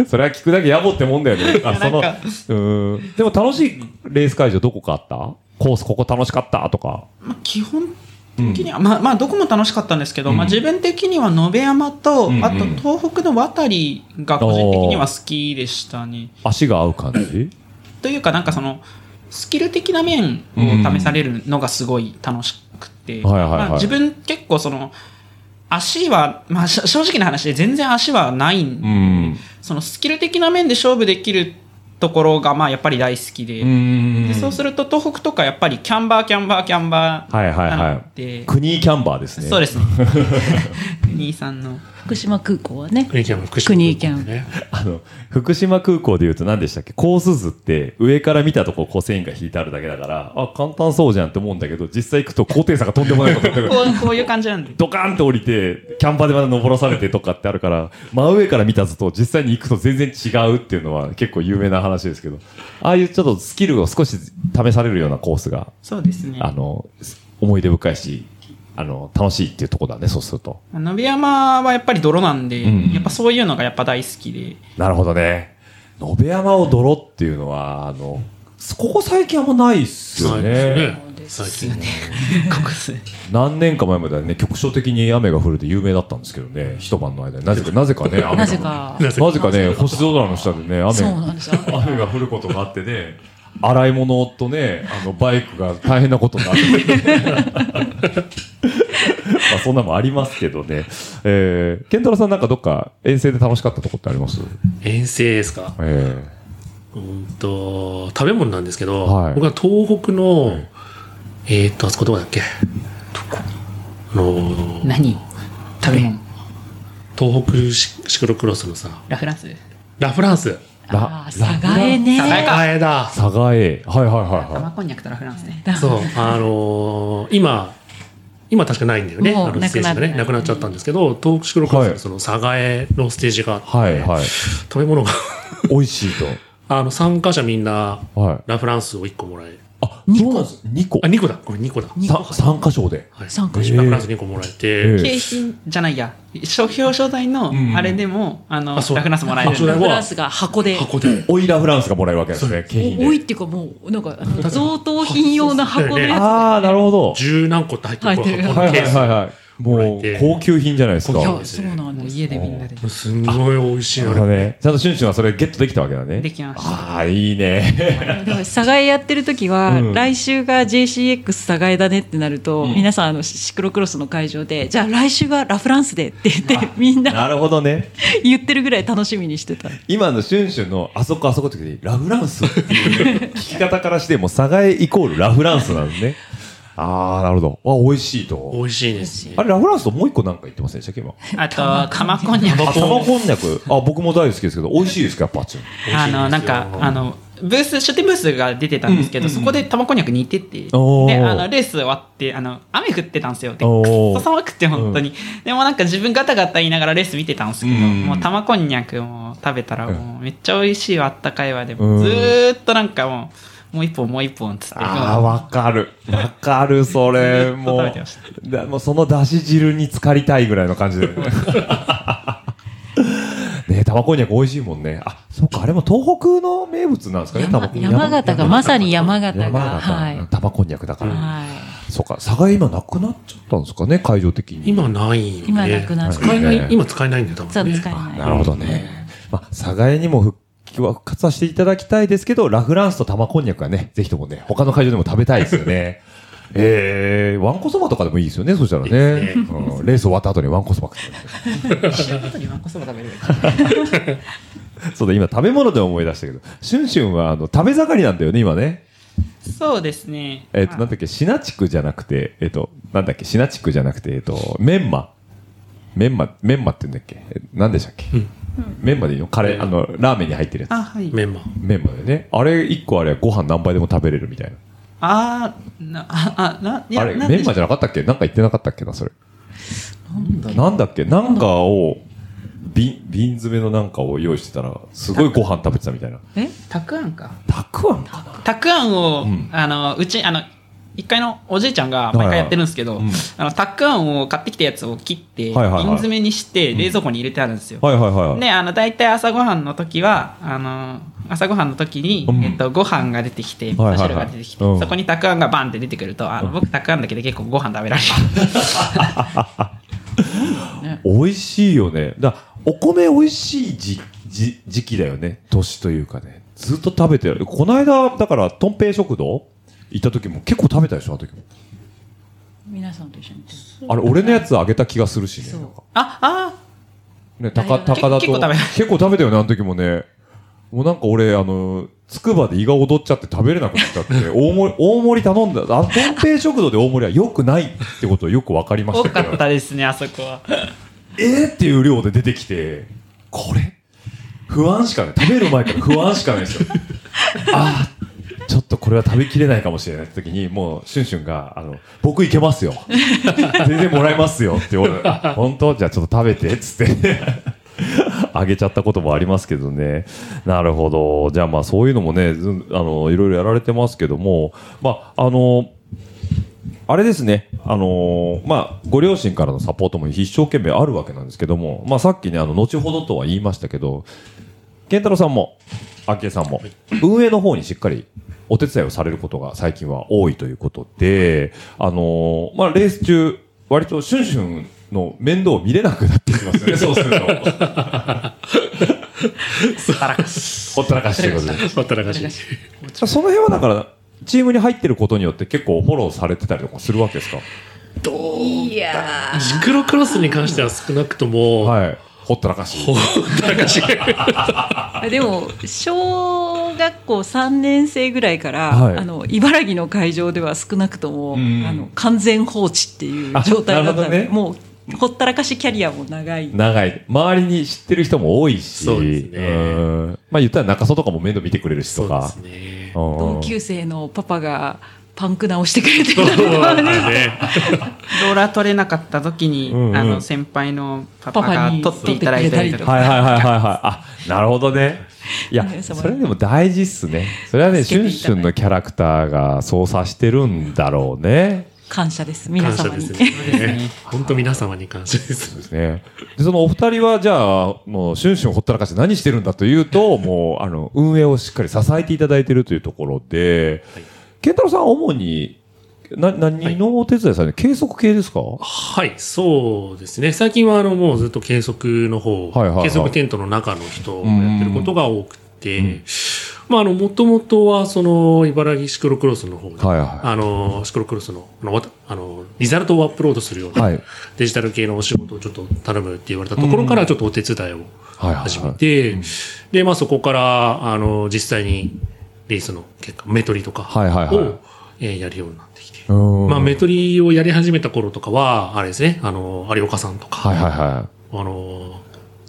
それは聞くだけ野暮ってもんだよね。あ、その、うなん。でも楽しいレース会場どこかあった？コースここ楽しかった？とか。まあ基本的には、まあまあどこも楽しかったんですけど、まあ自分的には延山と、うんうんあと東北の渡りが個人的には好きでしたね。足が合う感じ？というかなんかそのスキル的な面を試されるのがすごい楽しくて、自分結構その足は、まあし正直な話で全然足はないんで、うん。そのスキル的な面で勝負できるところがまあやっぱり大好きで、うんでそうすると東北とかやっぱりキャンバーキャンバーキャンバーはいはいなはので、い。クニーキャンバーですね。そうですね 国井さんの福島空港はね。国キャン福島国キャンね。あの、福島空港で言うと何でしたっけ？コース図って上から見たとここ線が引いてあるだけだから、あ、簡単そうじゃんって思うんだけど、実際行くと高低差がとんでもないこと。こうこういう感じなんで。ドカーンって降りて、キャンパーでまだ登らされてとかってあるから、真上から見た図と実際に行くと全然違うっていうのは結構有名な話ですけど、ああいうちょっとスキルを少し試されるようなコースが、そうですね。あの、思い出深いし、あの、楽しいっていうところだね、そうすると。野辺山はやっぱり泥なんで、うんやっぱそういうのがやっぱ大好きでなるほどね。野辺山を泥っていうのは、あの、ここ最近あんまないっすよね。ですね。最近。ここですね何年か前まではね、局所的に雨が降るで有名だったんですけどね、一晩の間に。なぜか、なぜかね、雨がなぜかなぜなぜかね、星空の下でね、雨そうなんですよ雨が降ることがあってね、洗い物とね、あの、バイクが大変なことになって。まあ、そんなのもありますけどね。えー、ケンタロウさんなんかどっか遠征で楽しかったとこってあります？遠征ですか？えうんと、食べ物なんですけど、はい。僕は東北の、えーっと、あそこどこだっけ？あのー何？食べ物？東北シシクロクロスのさ、ラフランス？ラフランス。ー、ラあー、佐賀江ね佐賀江かあれだ。佐賀へ。はいはいはいは玉こんにゃくとラフランスねそう、あのー今、今確かないんだよね。あのステージがね、なくなってなくなっちゃったんですけど、東北シクロクロスはいのその佐賀江のステージがあって、い。はいはい。食べ物が、美味しい あの、参加者みんな。ラフランスを1個もらえ。あ、そうなんです。2個あ、。2個だ。これ2個だ。さ参加賞で。はい参加者ラフランス2個もらえて、ええ景品じゃないや商表彰台のんあれでも、あのあそうラフランスもらえるあそうだフランスが箱で箱で。オイラフランスがもらえるわけですね、景品で。お多いっていうかもうなんか贈答品用の箱のやつああ、なるほど。十何個って入ってる。入ってるこのはいはいはい。もう、高級品じゃないですか。そうなんですもう家でみんなですんごい美味しいのね。ちゃんとシュンシュンはそれゲットできたわけだね。できましたああ、いいね。でも佐賀江やってる時は、うん来週が JCX 佐賀江だねってなると、皆さんあのシクロクロスの会場でじゃあ来週はラフランスでって言ってみんななるほどね。言ってるぐらい楽しみにしてた今のシュンシュンのあそこあそこって時にラフランスっていう聞き方からしてもう、佐賀江イコールラフランスなんですね。ああ、なるほど。あ、美味しいと。美味しいですね。あれ、ラフランスともう一個なんか言ってませんでしたっけ今？あと玉こんにゃくあ、玉こんにゃく。あ、僕も大好きですけど、美味しいですか、やっぱあっちの。あのなんかあのブース出店ブースが出てたんですけど、そこで玉こんにゃく似ててであのレース終わってあの雨降ってたんですよでくっそ寒くて本当に、でもなんか自分ガタガタ言いながらレース見てたんですけど、うんもう玉こんにゃくも食べたらもうめっちゃ美味しいわあったかいわでうんもずーっとなんかもうもう一本もう一本つってああ、わかる。わかる、それ。も食べてましう。だもうそのだし汁に浸かりたいぐらいの感じで。ねえ、玉こんにゃく美味しいもんね。あ、そっか、あれも東北の名物なんですかね、山玉こんにゃく山形がまさに山形が山はい形。玉こんにゃくだから。はいそっか、佐賀今なくなっちゃったんですかね、会場的に。今ないよね。今なくなって使えなねい、今使えないんだよ、多そう。使えないなるほどね。まあ、佐賀江にも復復活させていただきたいですけど、ラフランスと玉こんにゃくはね、ぜひともね、他の会場でも食べたいですよね。ええワンコそばとかでもいいですよね、そしたらね。いいですねうんレース終わった後にワンコそば食って一緒のことにわんこそば食べればいい。そうだ、今食べ物で思い出したけど、シュンシュンはあの食べ盛りなんだよね、今ね。そうですね。えっ、と、なんだっけ、シナチクじゃなくて、えっ、と、なんだっけ、シナチクじゃなくて、えっ、と、メンマ。メンマ、メンマって言うんだっけえなんでしたっけ、メンマでいいの？カレー、あの、ラーメンに入ってるやつ。あ、はい。メンマメンマでね。あれ、一個あれ、ご飯何杯でも食べれるみたいな。あーな、あ、あ、な、いや、あれ、なんでメンマじゃなかったっけ？なんか言ってなかったっけな、それ。なんだっけ？なんかを、瓶、瓶詰めのなんかを用意してたら、すごいご飯食べてたみたいな。え？たくあんか。たくあんかなたくあんを、んあの、うち、あの、一回のおじいちゃんが毎回やってるんですけど、はいはいあの、たくあんを買ってきたやつを切って、はいはいはい瓶詰めにして、冷蔵庫に入れてあるんですよ。はいはいはい。で、あの、大体朝ごはんの時は、あの、朝ごはんの時に、うんえっと、ご飯が出てきて、味噌汁が出てきて、うんそこにたくあんがバンって出てくると、あの、僕たくあんだけで結構ご飯食べられる。美味しいよね。だお米美味しい時時時期だよね。年というかね。ずっと食べてる。この間、だから、とんぺい食堂行った時も結構食べたでしょ、あの時も。皆さんと一緒にあれ、俺のやつあげた気がするしね。なんかあ、あね、高、高田と。結構食べた結構食べたよね、あの時もね。もうなんか俺、あの、つくばで胃が踊っちゃって食べれなくなっちゃって、大盛り、大盛り頼んだ。あの、とんぺい食堂で大盛りは良くないってことをよくわかりまし多たけど。かったですね、あそこは。えーっていう量で出てきて、これ？不安しかない。食べる前から不安しかないですよ。ああ、ちょっとこれは食べきれないかもしれないって時に、もう、シュンシュンが、あの、僕いけますよ。全然もらえますよって言われ あ本当？じゃあちょっと食べて、つって。あげちゃったこともありますけどね。なるほど。じゃあまあそういうのもね、ずあの、いろいろやられてますけども、まあ、あの、あれですね、あのーまあ、ご両親からのサポートも一生懸命あるわけなんですけども、まあ、さっきね、あの、後ほどとは言いましたけど、健太郎さんも、昭恵さんも、運営の方にしっかりお手伝いをされることが最近は多いということで、あのーまあ、レース中、割とシュンシュンの面倒を見れなくなってきますよね、そうすると。たらかし。ほったらかしということで。ほったらかしその辺はだから、チームに入ってることによって結構フォローされてたりとかするわけですか？どういやシクロクロスに関しては少なくとも、はい。ほったらかし。ほったらかし。ー でも小学校3年生ぐらいから、はい。あの茨城の会場では少なくとも、うん。あの完全放置っていう状態だったので、あなるほもうほったらかしキャリアも長い。長い。周りに知ってる人も多いし。そうですね。うん。まあ言ったら中曽とかも面倒見てくれるしとか。そうです。ね。同同級生のパパがパンク直してくれてたね ローラー取れなかった時に、うんうんあの、先輩のパパが取っていただいたりとか。はいはいはいはいはい。あ、なるほどね。いやそれでも大事っすね。それはね、シュンシュンのキャラクターが操作してるんだろうね。感謝です皆感謝様にですね本当皆様に感謝ですですね。で、そのお二人は、じゃあ、もう、シュンシュンほったらかして何してるんだというと、もう、あの、運営をしっかり支えていただいているというところで、健太郎さんは主に、な、何のお手伝いされる、計測系ですか？はい、そうですね。最近はあのもうずっと計測の方、はいはいはい。計測テントの中の人をやってることが多くて、うん。まああの、もともとはその、茨城シクロクロスの方で、はいはいあの、シクロクロスの、あの、リザルトをアップロードするような、はい。デジタル系のお仕事をちょっと頼むって言われたところからちょっとお手伝いを始めて、で、まあそこから、あの、実際にレースの結果、メトリとかを、はいはいはいえーやるようになってきて、うんまあ、メトリをやり始めた頃とかは、あれですね、あの、有岡さんとか、はいはいはい。あの、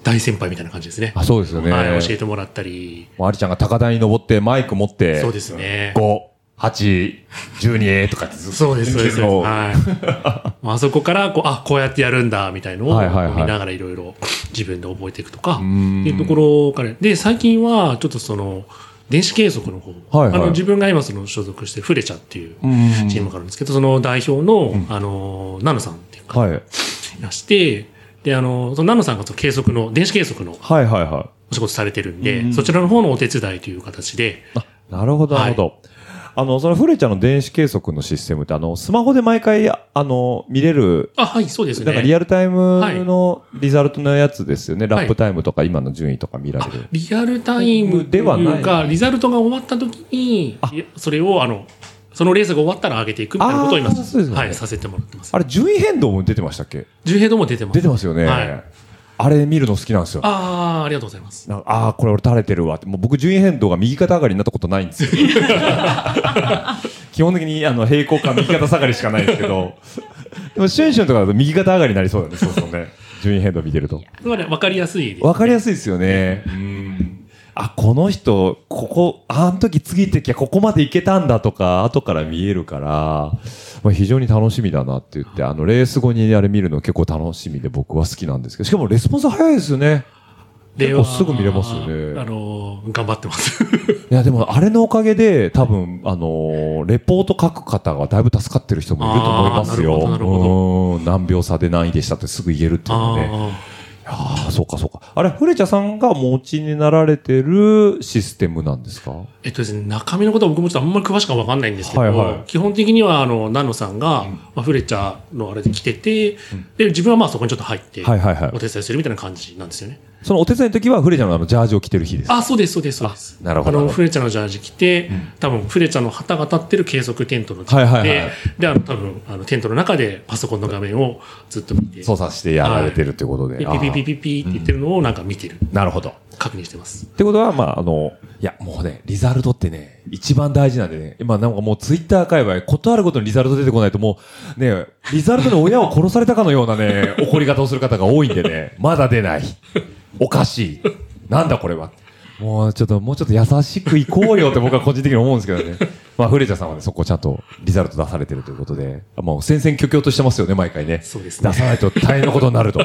大先輩みたいな感じですね。あ、そうですよね。はい、教えてもらったり、ありちゃんが高台に登ってマイク持って、そうですね。5、8、12とかってずっとそうです、そうです。はい。あそこから、こう、あ、こうやってやるんだ、みたいのをはいはいはい見ながらいろいろ自分で覚えていくとか、ってんいうところから、で、最近は、ちょっとその、電子計測の方、はいはい。あの自分が今その所属してフレチャっていううんチームがあるんですけど、その代表の、あの、ナノさんっていうか、はい。いらして、で、あの、そのナノさんがその計測の、電子計測のはいはいはい。お仕事されてるんで、うん。そちらの方のお手伝いという形で、なるほど、なるほど。あの、そのフレちゃんの電子計測のシステムって、あの、スマホで毎回、あの、見れる、あ、はい、そうですね。なんかリアルタイムのリザルトのやつですよね。いラップタイムとか今の順位とか見られる。リアルタイムとではないか、リザルトが終わった時に、それを、あの、そのレースが終わったら上げていくみたいなことを今、ねはい、させてもらってます。あれ、順位変動も出てましたっけ？重平度も出てます。出てますよね。はい。あれ見るの好きなんですよ。ああ、ありがとうございます。ああ、これ俺垂れてるわって。もう僕、順位変動が右肩上がりになったことないんですよ。基本的にあの平行か右肩下がりしかないですけど。でも、シュンシュンとかだと右肩上がりになりそうだね。そうそうね。順位変動見てると。つまり分かりやすいです。わかりやすいですよね。うん。あ、この人、ここ、あの時次行ってきゃここまで行けたんだとか、後から見えるから、まあ、非常に楽しみだなって言って、あの、レース後にあれ見るの結構楽しみで僕は好きなんですけど、しかもレスポンス早いですよね。結構すぐ見れますよねあのー、頑張ってます。いや、でも、あれのおかげで、多分、あのーレポート書く方がだいぶ助かってる人もいると思いますよ。あーなるほどなるほうん何秒差で何位でしたってすぐ言えるっていうのね。あああ、そうかそうか。あれ、フレチャさんがお持ちになられてるシステムなんですか？ーえっとですね、中身のことは僕もちょっとあんまり詳しくは分かんないんですけど、はいはい。基本的には、あの、ナノさんが、まあ、フレチャーのあれで来てて、で、自分はまあそこにちょっと入って、はいはいはい。お手伝いするみたいな感じなんですよね。そのお手伝いの時はフレチャのあのジャージを着てる日です。かあ、そうです、そうです、そうです。なるほど。あの、フレチャのジャージ着て、多分、フレチャの旗が立ってる計測テントの近くで、はいはいはい。で、あの、多分、あの、テントの中でパソコンの画面をずっと見て、操作してやられてるってことで。ピピピピピピって言ってるのをなんか見てる、あーなるほど。確認してます。ってことは、まあ、あの、いや、もうね、リザルトってね、一番大事なんでね、今なんかもうツイッター界隈、ことあるごとにリザルト出てこないともう、ね、リザルトで親を殺されたかのようなね、怒り方をする方が多いんでね、まだ出ない。おかしい。なんだこれは。もうちょっと、もうちょっと優しくいこうよって僕は個人的に思うんですけどね。まあ、フレチャさんはね、そこちゃんとリザルト出されてるということで、もう戦々恐々としてますよね、毎回ね。そうですね出さないと大変なことになると。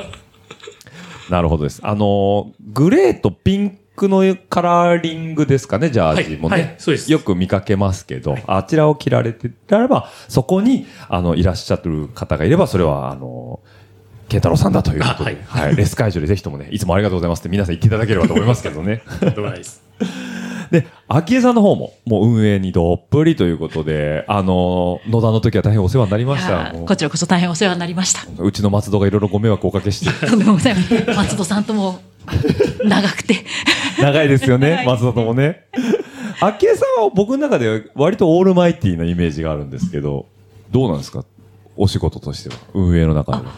なるほどです。あのーグレーとピンクのカラーリングですかね、ジャージもね。はいはいそうですよく見かけますけど、あちらを着られてられば、そこに、あの、いらっしゃる方がいれば、それは、あのケンタロウさんだということで、あはいはい、レス会場でぜひともね、いつもありがとうございますって皆さん言っていただければと思いますけどね。とんでもないです。で、昭恵さんの方も、もう運営にどっぷりということで、あの、野田の時は大変お世話になりました。こちらこそ大変お世話になりました。うちの松戸がいろいろご迷惑をおかけして、とんでもございません。松戸さんとも長くて。長いですよね、はい松戸ともね。昭恵さんは僕の中で割とオールマイティーなイメージがあるんですけど、どうなんですか？お仕事としては、運営の中では。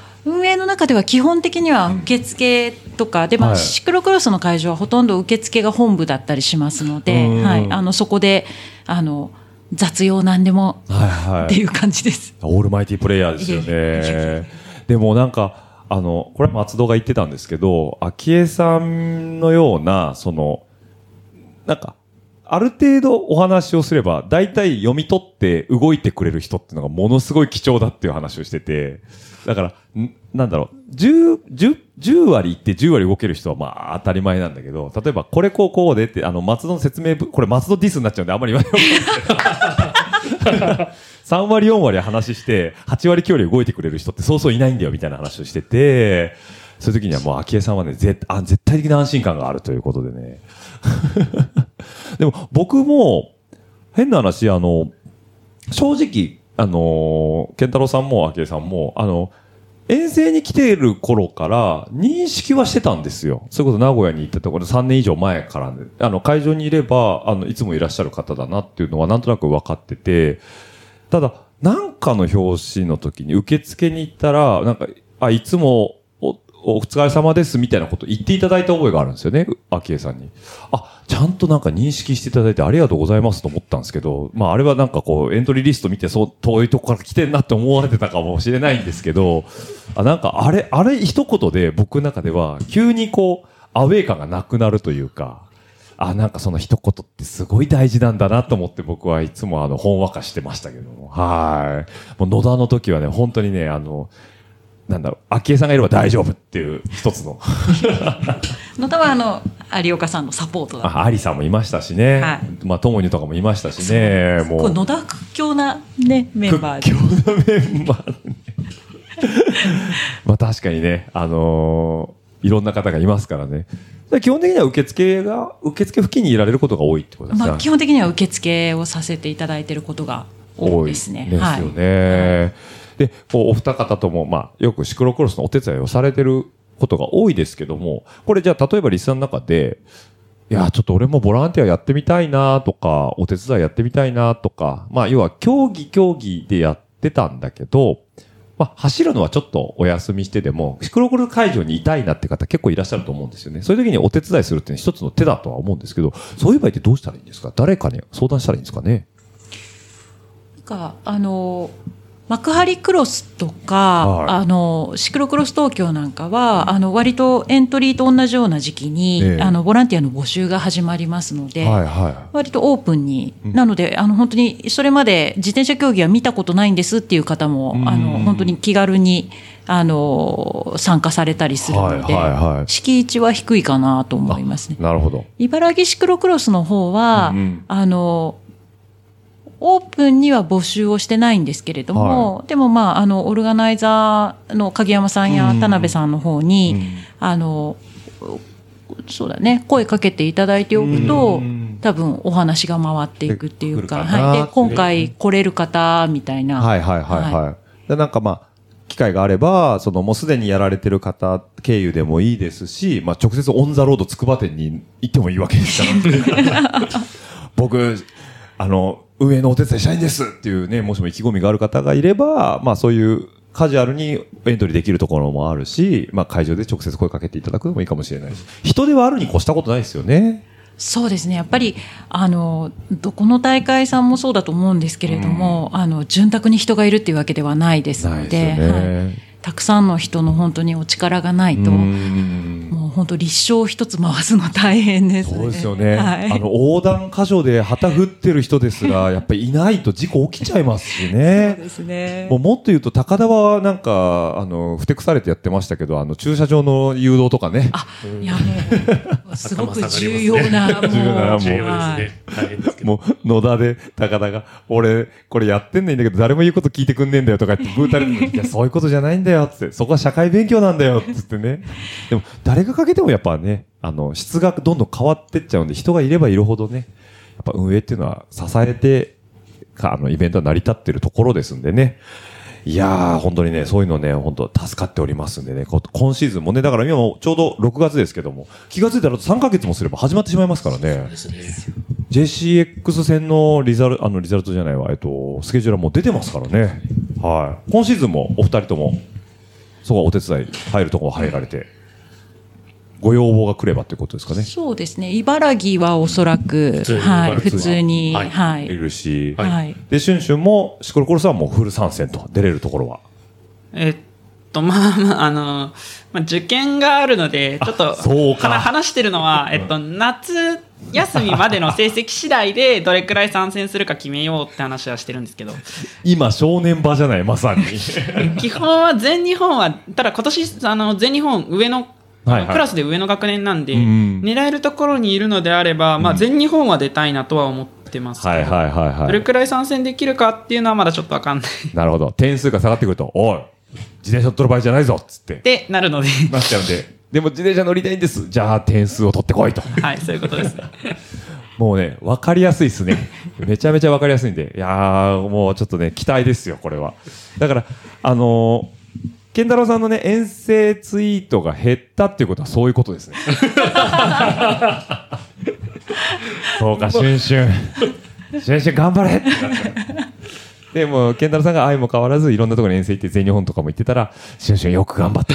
中では基本的には受付とかで、まあはい。シクロクロスの会場はほとんど受付が本部だったりしますので、うん。はい、あのそこであの雑用なんでもはいはい。っていう感じです。オールマイティープレイヤーですよね。でもなんか、あの、これは松戸が言ってたんですけど、昭恵さんのような、その、なんか、ある程度お話をすれば、大体読み取って動いてくれる人っていうのがものすごい貴重だっていう話をしてて、だから、んなんだろう、10、10、10割行って10割動ける人はまあ当たり前なんだけど、例えばこれこうこうでって、あの、松戸の説明、これ松戸ディスになっちゃうんであんまり言わない3 割4割話して、8割9割動いてくれる人ってそうそういないんだよみたいな話をしてて、そういう時にはもう昭恵さんはね、絶あ絶対的な安心感があるということでね。でも僕も、変な話、あの、正直、あの、健太郎さんも昭恵さんも、あの、遠征に来ている頃から認識はしてたんですよ。そういうこと名古屋に行ったところで3年以上前からね、あの会場にいれば、あの、いつもいらっしゃる方だなっていうのはなんとなく分かってて、ただ、なんかの表紙の時に受付に行ったら、なんか、あ、いつもお、疲れ様ですみたいなこと言っていただいた覚えがあるんですよね、昭恵さんに。あ、ちゃんとなんか認識していただいてありがとうございますと思ったんですけど、まああれはなんかこうエントリーリスト見てそう遠いとこから来てんなって思われてたかもしれないんですけど、あ、なんかあれ、あれ一言で僕の中では急にこうアウェー感がなくなるというか、あ、なんかその一言ってすごい大事なんだなと思って僕はいつもあの、ほんわかしてましたけども。はい。もう野田の時はね、本当にね、あの、なんだろう、昭恵さんがいれば大丈夫っていう一つの。の たはあの有岡さんのサポートだあ、アリさんもいましたしね。はいまあ、ともにとかもいましたしね。もう。野田屈強な、ね、メンバーで屈強なメンバーね まあ確かにね、あのーいろんな方がいますからね。で基本的には受付が、受付付近にいられることが多いってことですね。まあ、基本的には受付をさせていただいていることが多いですね。ですよね。で、こう、お二方とも、まあ、よくシクロクロスのお手伝いをされてることが多いですけども、これじゃあ、例えばリスナーの中で、いや、ちょっと俺もボランティアやってみたいなとか、お手伝いやってみたいなとか、まあ、要は競技競技でやってたんだけど、まあ、走るのはちょっとお休みしてでも、シクロクロス会場にいたいなって方結構いらっしゃると思うんですよね。そういう時にお手伝いするっていうのは一つの手だとは思うんですけど、そういう場合ってどうしたらいいんですか？誰かに相談したらいいんですかね？なんかあの幕張クロスとか、はい。あのシクロクロス東京なんかはあの割とエントリーと同じような時期に、ええ。あのボランティアの募集が始まりますので、はいは割とオープンに、なのであの本当にそれまで自転車競技は見たことないんですっていう方も、あの本当に気軽にあの参加されたりするので、はいはいはい。敷地は低いかなと思いますね。い。。なるほど。茨城シクロクロスの方は、うんうん。あのオープンには募集をしてないんですけれども、でもまああのオルガナイザーの影山さんや田辺さんの方に、あのそうだね声かけていただいておくと、多分お話が回っていくっていうか、はい、で今回来れる方みたいな、はいはいはいはい。でなんかまあ、機会があれば、そのもうすでにやられてる方経由でもいいですし、まあ直接オンザロードつくば店に行ってもいいわけですから。僕、あの、運営のお手伝いしたいんですっていうね、もしも意気込みがある方がいれば、まあそういうカジュアルにエントリーできるところもあるし、まあ会場で直接声かけていただくのもいいかもしれないし、人ではあるに越したことないですよね。そうですね。やっぱりあのどこの大会さんもそうだと思うんですけれども、あの潤沢に人がいるっていうわけではないですのででね。はい、たくさんの人の本当にお力がないと、うんもう本当立証一つ回すの大変ですね。そうですよね。はい、あの、横断箇所で旗振ってる人ですら、やっぱりいないと事故起きちゃいますしね。そうですねもうもっと言うと、高田はなんか、あの、ふてくされてやってましたけど、あの、駐車場の誘導とかね。あ、いやもうすごく重要なもう重要なもうはい。もう、野田で高田が、俺、これやってんないんだけど、誰も言うこと聞いてくんねえんだよとか言って、ブータレて、いや、そういうことじゃないんだよ、つって、そこは社会勉強なんだよ、つってね。でも、誰がかけてもやっぱね、あの、質がどんどん変わってっちゃうんで、人がいればいるほどね、やっぱ運営っていうのは支えて、か、あの、イベントは成り立ってるところですんでね。いやー、本当にね、そういうのね、本当助かっておりますんでね、こ今シーズンもね、だから今もちょうど6月ですけども、気がついたらあと3ヶ月もすれば始まってしまいますからね。JCX 戦のリザルあのリザルトじゃないわ、えっと、スケジュールはもう出てますからね。はい。今シーズンもお二人とも、そこはお手伝い入るところ入られて、ご要望が来ればということですかね。そうですね。茨城はおそらく普通にはい普通にはい。はい。いるし、はい。はいで、シュンシュンも、シクロコロスはもうフル参戦と、出れるところは？えっと、まあまあ、あの、まあ、受験があるので、ちょっと、そうか。は話してるのは、えっと、夏休みまでの成績次第で、どれくらい参戦するか決めようって話はしてるんですけど、今、正念場じゃない、まさに。基本は全日本は、ただ今年、あの、全日本上の、はいはいクラスで上の学年なんで、うん狙えるところにいるのであれば、まあ、全日本は出たいなとは思ってますけど、はいはいはいはい。どれくらい参戦できるかっていうのはまだちょっとわかんない。なるほど。点数が下がってくると、おい、自転車乗ってる場合じゃないぞっつって、ってなるので、なっちゃうんで。でも自転車乗りたいんです。じゃあ点数を取ってこいと。はい、そういうことですね。もうね、わかりやすいっすね。めちゃめちゃわかりやすいんで。いやー、もうちょっとね、期待ですよ、これは。だから、あのー、健太郎さんのね、遠征ツイートが減ったっていうことはそういうことですね。そうか、シュンシュン。シュンシュン頑張れってなってでも、健太郎さんが愛も変わらず、いろんなところに遠征行って全日本とかも行ってたら、シュンシュンよく頑張って。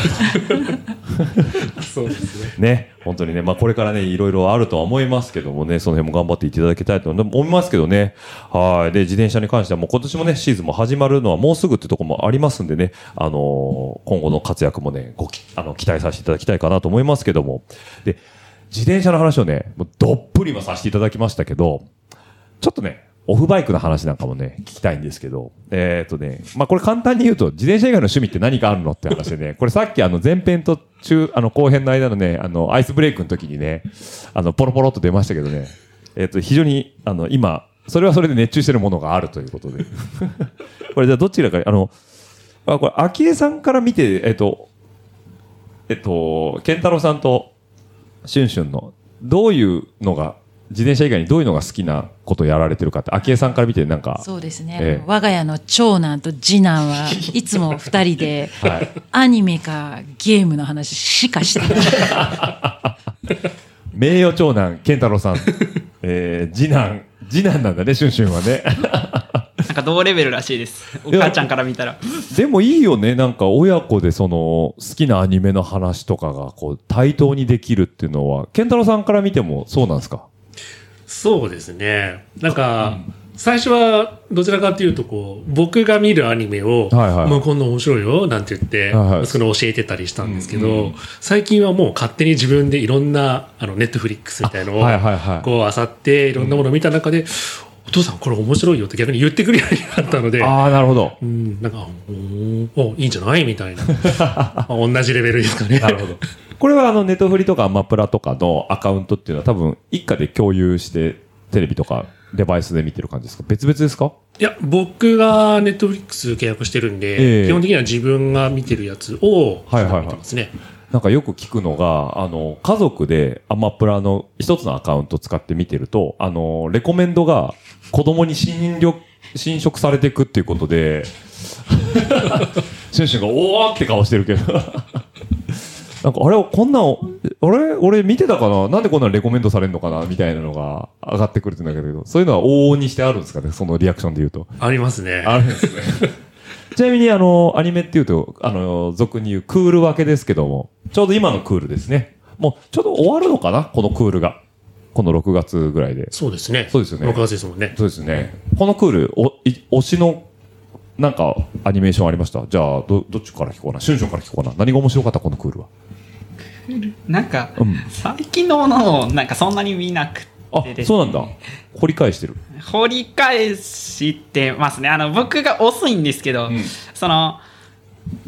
そうですね。ね、本当にね、まあこれからね、いろいろあるとは思いますけどもね、その辺も頑張っていただきたいと思いますけどね。はい。で、自転車に関してはもう今年もね、シーズンも始まるのはもうすぐってところもありますんでね、あのー今後の活躍もね、ごき、あの、期待させていただきたいかなと思いますけども。で、自転車の話をね、もうどっぷりはさせていただきましたけど、ちょっとね、オフバイクの話なんかもね、聞きたいんですけど、えっ、とね、まあ、これ簡単に言うと、自転車以外の趣味って何かあるのって話でね、これさっきあの前編と中、あの後編の間のね、あの、アイスブレイクの時にね、あの、ポロポロっと出ましたけどね、えっ、と、非常に、あの、今、それはそれで熱中してるものがあるということで。これじゃあどちらか、あの、あ、これ、昭恵さんから見て、えっ、と、えっと、健太郎さんと、シュンシュンの、どういうのが、自転車以外にどういうのが好きなことをやられてるかって、昭恵さんから見てなんか、そうですね、ええ我が家の長男と次男はいつも二人で、アニメかゲームの話しかしてない 名誉長男、健太郎さん。えー、次男、次男なんだね、シュンシュンはね。なんか同レベルらしいです。お母ちゃんから見たら。でもいいよね。なんか親子でその好きなアニメの話とかがこう対等にできるっていうのは、健太郎さんから見てもそうなんですか？そうですね。なんか、最初はどちらかというとこう僕が見るアニメを、はいはいもうこんな面白いよなんて言って、はいはい息子に教えてたりしたんですけど、うんうん最近はもう勝手に自分でいろんなあのネットフリックスみたいのを。こう漁っていろんなものを見た中で、お父さんこれ面白いよって逆に言ってくるようになったので。ああ、なるほど。うん、なんか、おーおいいんじゃないみたいな。ま あ同じレベルですかね。なるほど。これはあのネットフリとかアマプラとかのアカウントっていうのは多分一家で共有してテレビとかデバイスで見てる感じですか？別々ですか？いや、僕がネットフリックス契約してるんで、ええ基本的には自分が見てるやつを、はいはいはい見てますね。なんかよく聞くのが、あの、家族でアマプラの一つのアカウント使って見てると、あの、レコメンドが子供に侵略、侵食されていくっていうことで、シュンシュンがおーって顔してるけど。なんか、あれ、こんなん、あれ？俺見てたかな？なんでこんなんレコメンドされるのかな？みたいなのが上がってくるってんだけど、そういうのは往々にしてあるんですかね？そのリアクションで言うと。ありますね。あるんですね。ちなみに、あの、アニメっていうと、あの、俗に言うクール分けですけども、ちょうど今のクールですね。もう、ちょうど終わるのかな？このクールが。この6月ぐらいで。そうですね。そうですよね6月ですもんね。そうですね。このクール、お、い推しの、なんか、アニメーションありました？じゃあ、ど、どっちから聞こうな？シュンシュンから聞こうな？何が面白かった？このクールは。なんか、うん最近のものをなんかそんなに見なくあそうなんだ。掘り返してる。掘り返してますね。あの、僕が遅いんですけど、んその、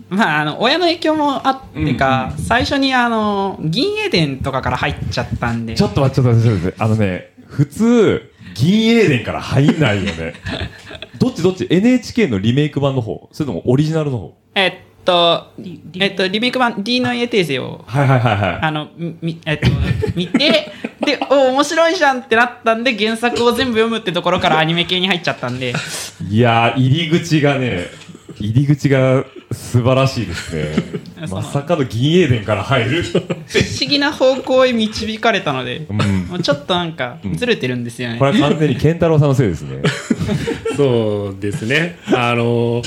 まあ、あの、親の影響もあってか、最初にあの、銀英伝とかから入っちゃったんでち、ょっと待って、ちょっと待って、ちょっと待って。あのね、普通、銀英伝から入んないよね。どっちどっち ?NHK のリメイク版の方それともオリジナルの方？えっと、えっと、リメイク版 D のエテーゼを、はいはいはいはい。あの、み、えっと、見て、で、お、面白いじゃんってなったんで、原作を全部読むってところからアニメ系に入っちゃったんで、いやー、入り口がね、入り口が素晴らしいですね。まさかの銀英伝から入る。不思議な方向へ導かれたので、うん。もうちょっとなんか、ずれてるんですよね。これは完全に健太郎さんのせいですね。そうですね。あの、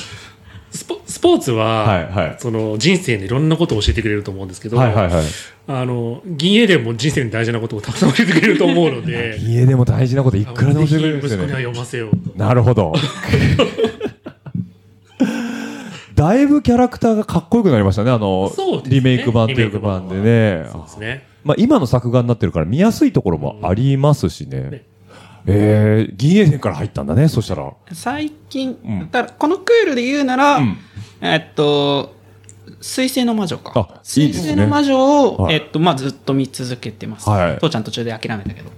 スポスポーツは、はいはいその人生にいろんなことを教えてくれると思うんですけど、はいはいはい。あの、銀英伝も人生に大事なことをたくさん教えてくれると思うので、家でも大事なこといくらでも教えてくれるんですよね。読ませようと。なるほど。だいぶキャラクターがかっこよくなりましたね、あの、ねリメイク版という版でね。そうですね。まあ、今の作画になってるから見やすいところもありますしね。ねえー、銀英伝から入ったんだね、そしたら。最近、んだからこのクールで言うなら、うんえっと、水星の魔女か。あいい水星の魔女を、はいえっと、まあ、ずっと見続けてます。はい父ちゃん途中で諦めたけど。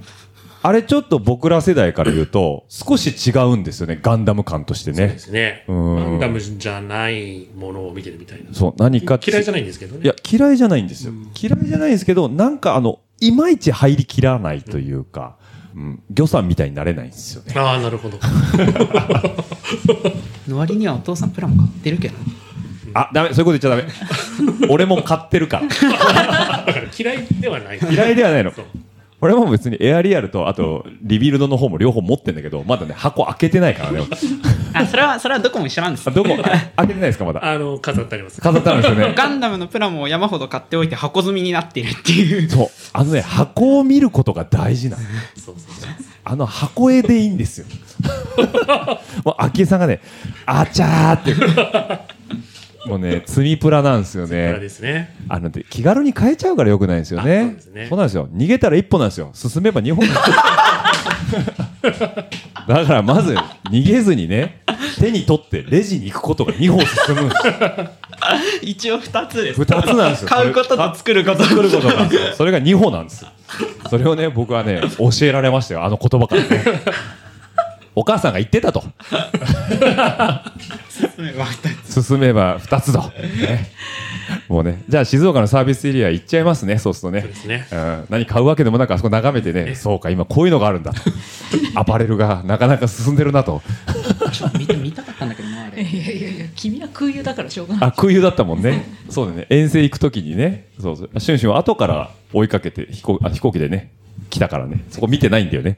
あれちょっと僕ら世代から言うと、少し違うんですよね、ガンダム感としてねそうで。すね。うんガンダムじゃないものを見てるみたいな。そう、何か嫌いじゃない。ないんですけどね。いや、嫌いじゃないんですよ。嫌いじゃないんですけど、なんかあの、いまいち入りきらないというか、うん、魚さんみたいになれないんですよね。ああ、なるほど。の 割にはお父さんプラも買ってるけど。あ、ダメ、そういうこと言っちゃダメ。俺も買ってるから。だから嫌いではない。嫌いではないのそう。俺も別にエアリアルと、あと、リビルドの方も両方持ってんだけど、まだね、箱開けてないからね。あ、それは、それはどこも一緒なんですあ。どこ、あ開けてないですか、まだ？あの、飾ってあります。飾ってあるんですよね。ガンダムのプラモを山ほど買っておいて箱積みになっているっていう。そう。あのね、箱を見ることが大事なの。そうそうそう。あの箱絵でいいんですよ。もう、昭恵さんがね、あちゃーって。もうね、積みプラなんですよね。すね。あの、で気軽に変えちゃうからよくないんですよね。あそうですねそうなんですよ。逃げたら一歩なんですよ。進めば二歩なんですよ。だからまず、逃げずにね、手に取ってレジに行くことが二歩進むんですよ。一応二つです。二つなんですよ。買うことと作ること。作ることなんですよ。それが二歩なんですよ。それをね、僕はね、教えられましたよ。あの言葉からね。お母さんが言ってたと。進めば二つと。ねもうね、じゃあ静岡のサービスエリア行っちゃいますね、そうするとね。そうですねうん、何買うわけでもなくあそこ眺めてね、そうか、今こういうのがあるんだと。アパレルがなかなか進んでるなと。ちょっと見て見たかったんだけどな、あれ。いやいやいや君は空輸だからしょうがないあ、空輸だったもんね。そうだね。遠征行くときにね、そうそう。シュンシュンは後から追いかけて飛行あ飛行機でね、来たからね。そこ見てないんだよね。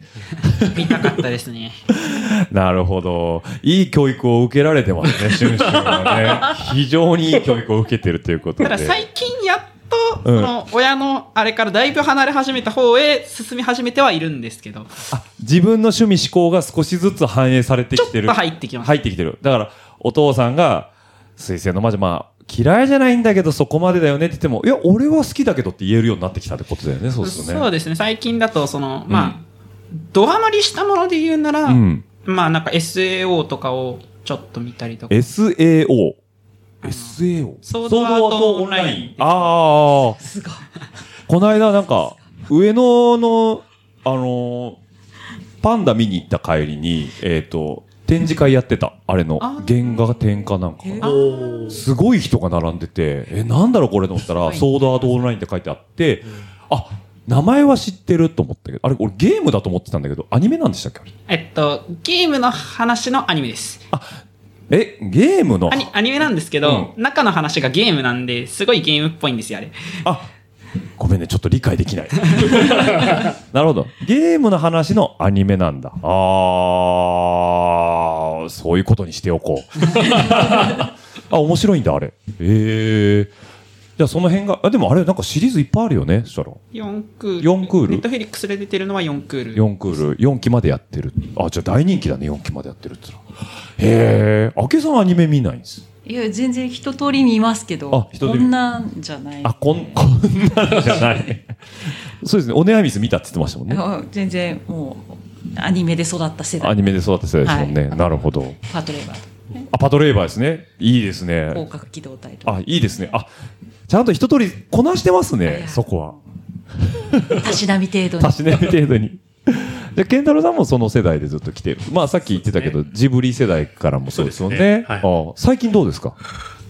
見たかったですね。なるほど。いい教育を受けられてますね、シュンシュンはね。非常にいい教育を受けてるということで。ただ最近やっと、うんその親のあれからだいぶ離れ始めた方へ進み始めてはいるんですけど、あ自分の趣味思考が少しずつ反映されてきてる。ちょっと入ってきます入ってきてる。だから、お父さんが、水星の魔女、まあ、嫌いじゃないんだけどそこまでだよねって言っても、いや、俺は好きだけどって言えるようになってきたってことだよね、そうするとね。そうですね、最近だと、その、まあ、ドハマりしたもので言うなら、うん。まあなんか SAO とかをちょっと見たりとか。SAO。SAO。ソードアートオンラインああ。すごい。この間なんか、上野の、あのーパンダ見に行った帰りに、えっ、と、展示会やってた。あれのあ、原画展かなんか。すごい人が並んでて、え、なんだろうこれと思ったら、ソードアートオンラインって書いてあって、あ、名前は知ってると思ったけど、あれ、俺ゲームだと思ってたんだけど、アニメなんでしたっけあれ？えっと、ゲームの話のアニメです。え、ゲームの？アニアニメなんですけど、中の話がゲームなんで、すごいゲームっぽいんですよ、あれ。あ、ごめんね、ちょっと理解できない。なるほど。ゲームの話のアニメなんだ。あー、そういうことにしておこう。あ、面白いんだ、あれ。ええじゃあその辺が、あ、でもあれ、なんかシリーズいっぱいあるよね、そしたら。4クール。四クール？ネットフェリックスで出てるのは4クール。4クール、4期までやってる。あ、じゃあ大人気だね、4期までやってるってのは。へえ、あけさんアニメ見ないんです。いや全然一通り見ますけどこんなんじゃないあ、こん、こんなんじゃない。そうですね、オネアミス見たって言ってましたもんね。あ全然もうアニメで育った世ア代ニメで育った世代ですもんね。はいなるほど。パトレーバーあ、パトレーバーですね。いいです広ね。角機動隊とかあ、いいですね。あ、ちゃんと一通りこなしてますね、いそこは。たしなみ程度にたしなみ程度に。じゃあ、健太郎さんもその世代でずっと来てる。まあ、さっき言ってたけど、ジブリ世代からもそうですよね。ねはいあ最近どうですか？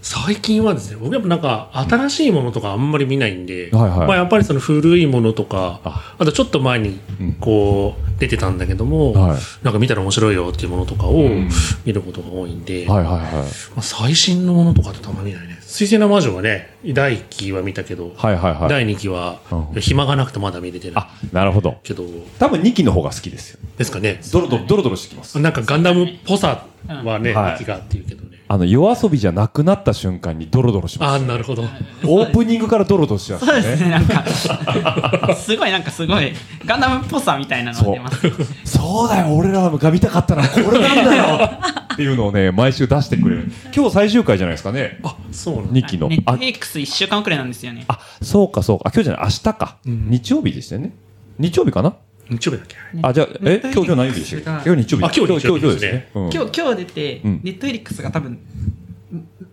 最近はですね、僕やっぱなんか新しいものとかあんまり見ないんで、はいはいまあやっぱりその古いものとか、ああとちょっと前にうんこう出てたんだけども、はいなんか見たら面白いよっていうものとかをん見ることが多いんで、はいはいはい。まあ、最新のものとかってたまに見ないね。水星の魔女はね、第1期は見たけど、はいはいはい。第2期はうん暇がなくてまだ見れてないあ、なるほど。けど、多分2期の方が好きですよ。ですかね。ドロドロ、ドロドロしてきます。なんかガンダムっぽさはね、はい2期がっていうけどね。あの、夜遊びじゃなくなった瞬間にドロドロしああ、ます。なるほど。オープニングからドロドロしますそうですね、ね。なんか、すごいなんかすごい、ガンダムっぽさみたいなのが出ます。そうだよ、俺らが見たかったのはこれなんだよっていうのをね、毎週出してくれる。今日最終回じゃないですかね。あ、そうなんだ。2期のネッ。トあフェリックス1週間くらいなんですよね。あ、そうかそうか。あ、今日じゃない、明日か。日曜日でしたよね。日曜日かな？日曜日だっけ？あ、じゃあ、え、今日、今日何曜日でしたっけ？今日日曜日。あ今日日曜日ですねうん今日、今日出て、うんネットフェリックスが多分、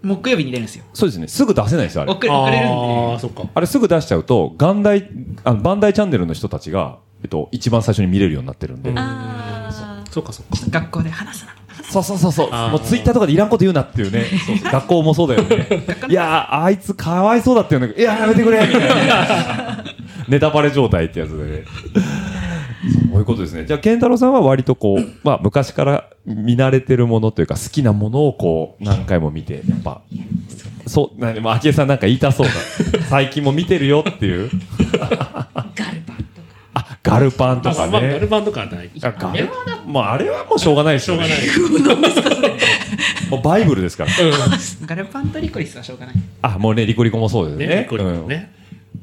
木曜日に出るんですよ。そうですね。すぐ出せないですよ、あれ。遅れ遅れるんああ、で。そっか。あれすぐ出しちゃうと、元大、あの、バンダイチャンネルの人たちが、えっと、一番最初に見れるようになってるんで。あそっかそっか。学校で話すな。そうそうそうそう。もうツイッターとかでいらんこと言うなっていうね。そうそう学校もそうだよね。いやー、あいつかわいそうだって言うんだけど、いや、やめてくれみたいなね。ネタバレ状態ってやつでね。そういうことですね。じゃあ、健太郎さんは割とこう、まあ、昔から見慣れてるものというか、好きなものをこう、何回も見て、やっぱ、そう、なにも、昭恵さんなんか言いたそうだ。最近も見てるよっていう。あ、ガルパンとかまあ、ガルね。バンとかはない。あガルまあ、あれはもうしょうがないですよね。しょうがない。もうバイブルですから。ガルパンとリコリスはしょうがない。あ、もうね、リコリコもそうですね。ね、これうんね。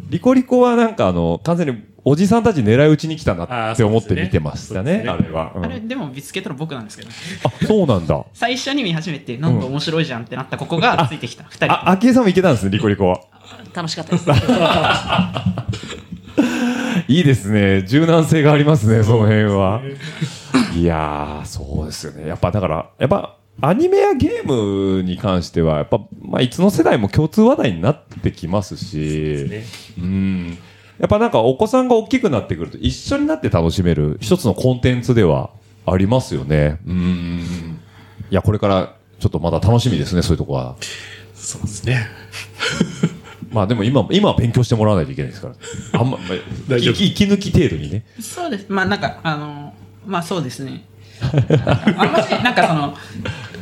リコリコはなんかあの、完全におじさんたち狙い撃ちに来たなって思って見てましたね、ねあれは。うんあれ、でも見つけたの僕なんですけど。あ、そうなんだ。最初に見始めて、なんか面白いじゃんってなったここがついてきた。二人。あ、昭恵さんもいけたんですね、リコリコは。ー楽しかったです いいですね。柔軟性がありますね、その辺は。いやー、そうですよね。やっぱだから、やっぱ、アニメやゲームに関しては、やっぱ、まあ、いつの世代も共通話題になってきますし、ねうん。やっぱなんかお子さんが大きくなってくると一緒になって楽しめる一つのコンテンツではありますよね。うん。いや、これからちょっとまだ楽しみですね、そういうとこは。そうですね。まあでも今、今は勉強してもらわないといけないですから。あんま、息抜き程度にね。そうです。まあなんか、あの、まあそうですね。あんまり、なんかその、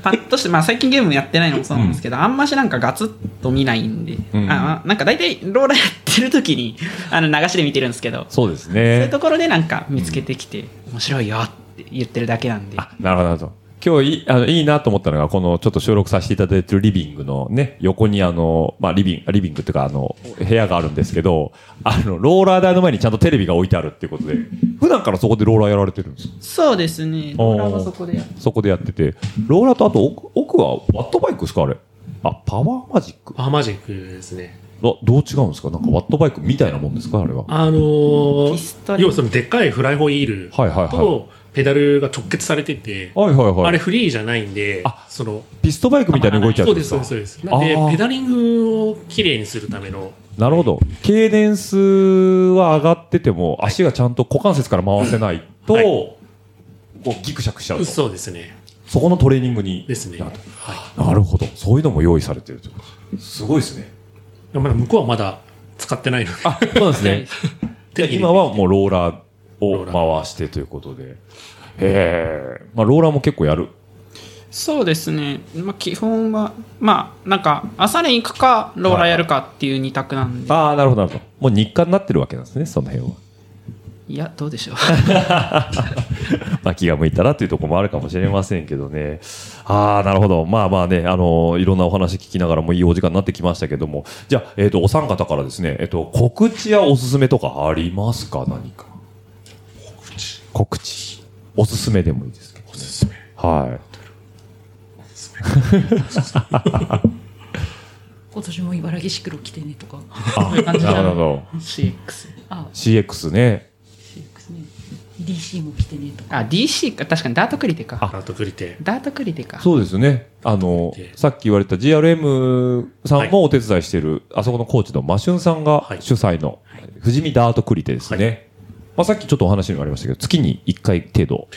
パッとして、まあ最近ゲームやってないのもそうなんですけど、あんましなんかガツッと見ないんで、うんあなんか大体ローラーやってる時に、あの流しで見てるんですけど、そうですそういうね。ところでなんか見つけてきて、面白いよって言ってるだけなんで。なるほど。今日いいあのいいなと思ったのが、このちょっと収録させていただいてるリビングのね、横にあの、まあリビング、リビングっていうかあの、部屋があるんですけど、あの、ローラー台の前にちゃんとテレビが置いてあるっていうことで、普段からそこでローラーやられてるんですか？そうですね。ローラーはそこでやっそこでやってて、ローラーとあと奥奥はワットバイクですかあれ？あ、パワーマジックパーマジックですね。どどう違うんですか？なんかワットバイクみたいなもんですかあれは？あのー要はそのでっかいフライホイールはいはいはいとペダルが直結されてて、はいはいはい。あれフリーじゃないんであ、その、ピストバイクみたいに動いちゃうんそうです、そうです、そうです。なんでペダリングをきれいにするための、なるほど。ケーデンスは上がってても、足がちゃんと股関節から回せないと、はいこうギクシャクしちゃうと。そうですね。そこのトレーニングに。ですね。なはなるほど。そういうのも用意されてるとすごいですね。い。まだ向こうはまだ使ってないので。あ、そうですね。で今はもうローラーを回してということで。へえ。まあ、ローラーも結構やる。そうですね。まあ基本は、まあなんか朝練行くか、ローラーやるかっていう二択なんで。ああ、なるほど、なるほど。もう日課になってるわけなんですね、その辺は。いや、どうでしょう。まあ気が向いたらというところもあるかもしれませんけどね。ああ、なるほど。まあまあね、あのいろんなお話聞きながらもいいお時間になってきましたけども。じゃあ、えっ、と、お三方からですね、えっ、と、告知やおすすめとかありますか？何か。告知。おすすめでもいいですけど、おすすめ。はい。今年も茨城シクロ来てねとか。あ、なるほど。CX。あ、CX ね。CX ね。DC も来てねとか。あ、DC か。確かにダートクリテか。あとくりて。ダートクリテか。そうですね。あので、さっき言われた GRM さんもお手伝いしてる、あそこのコーチのマシュンさんがはい主催の、富士見ダートクリテですね。まあ、さっきちょっとお話にもありましたけど、月に1回程度、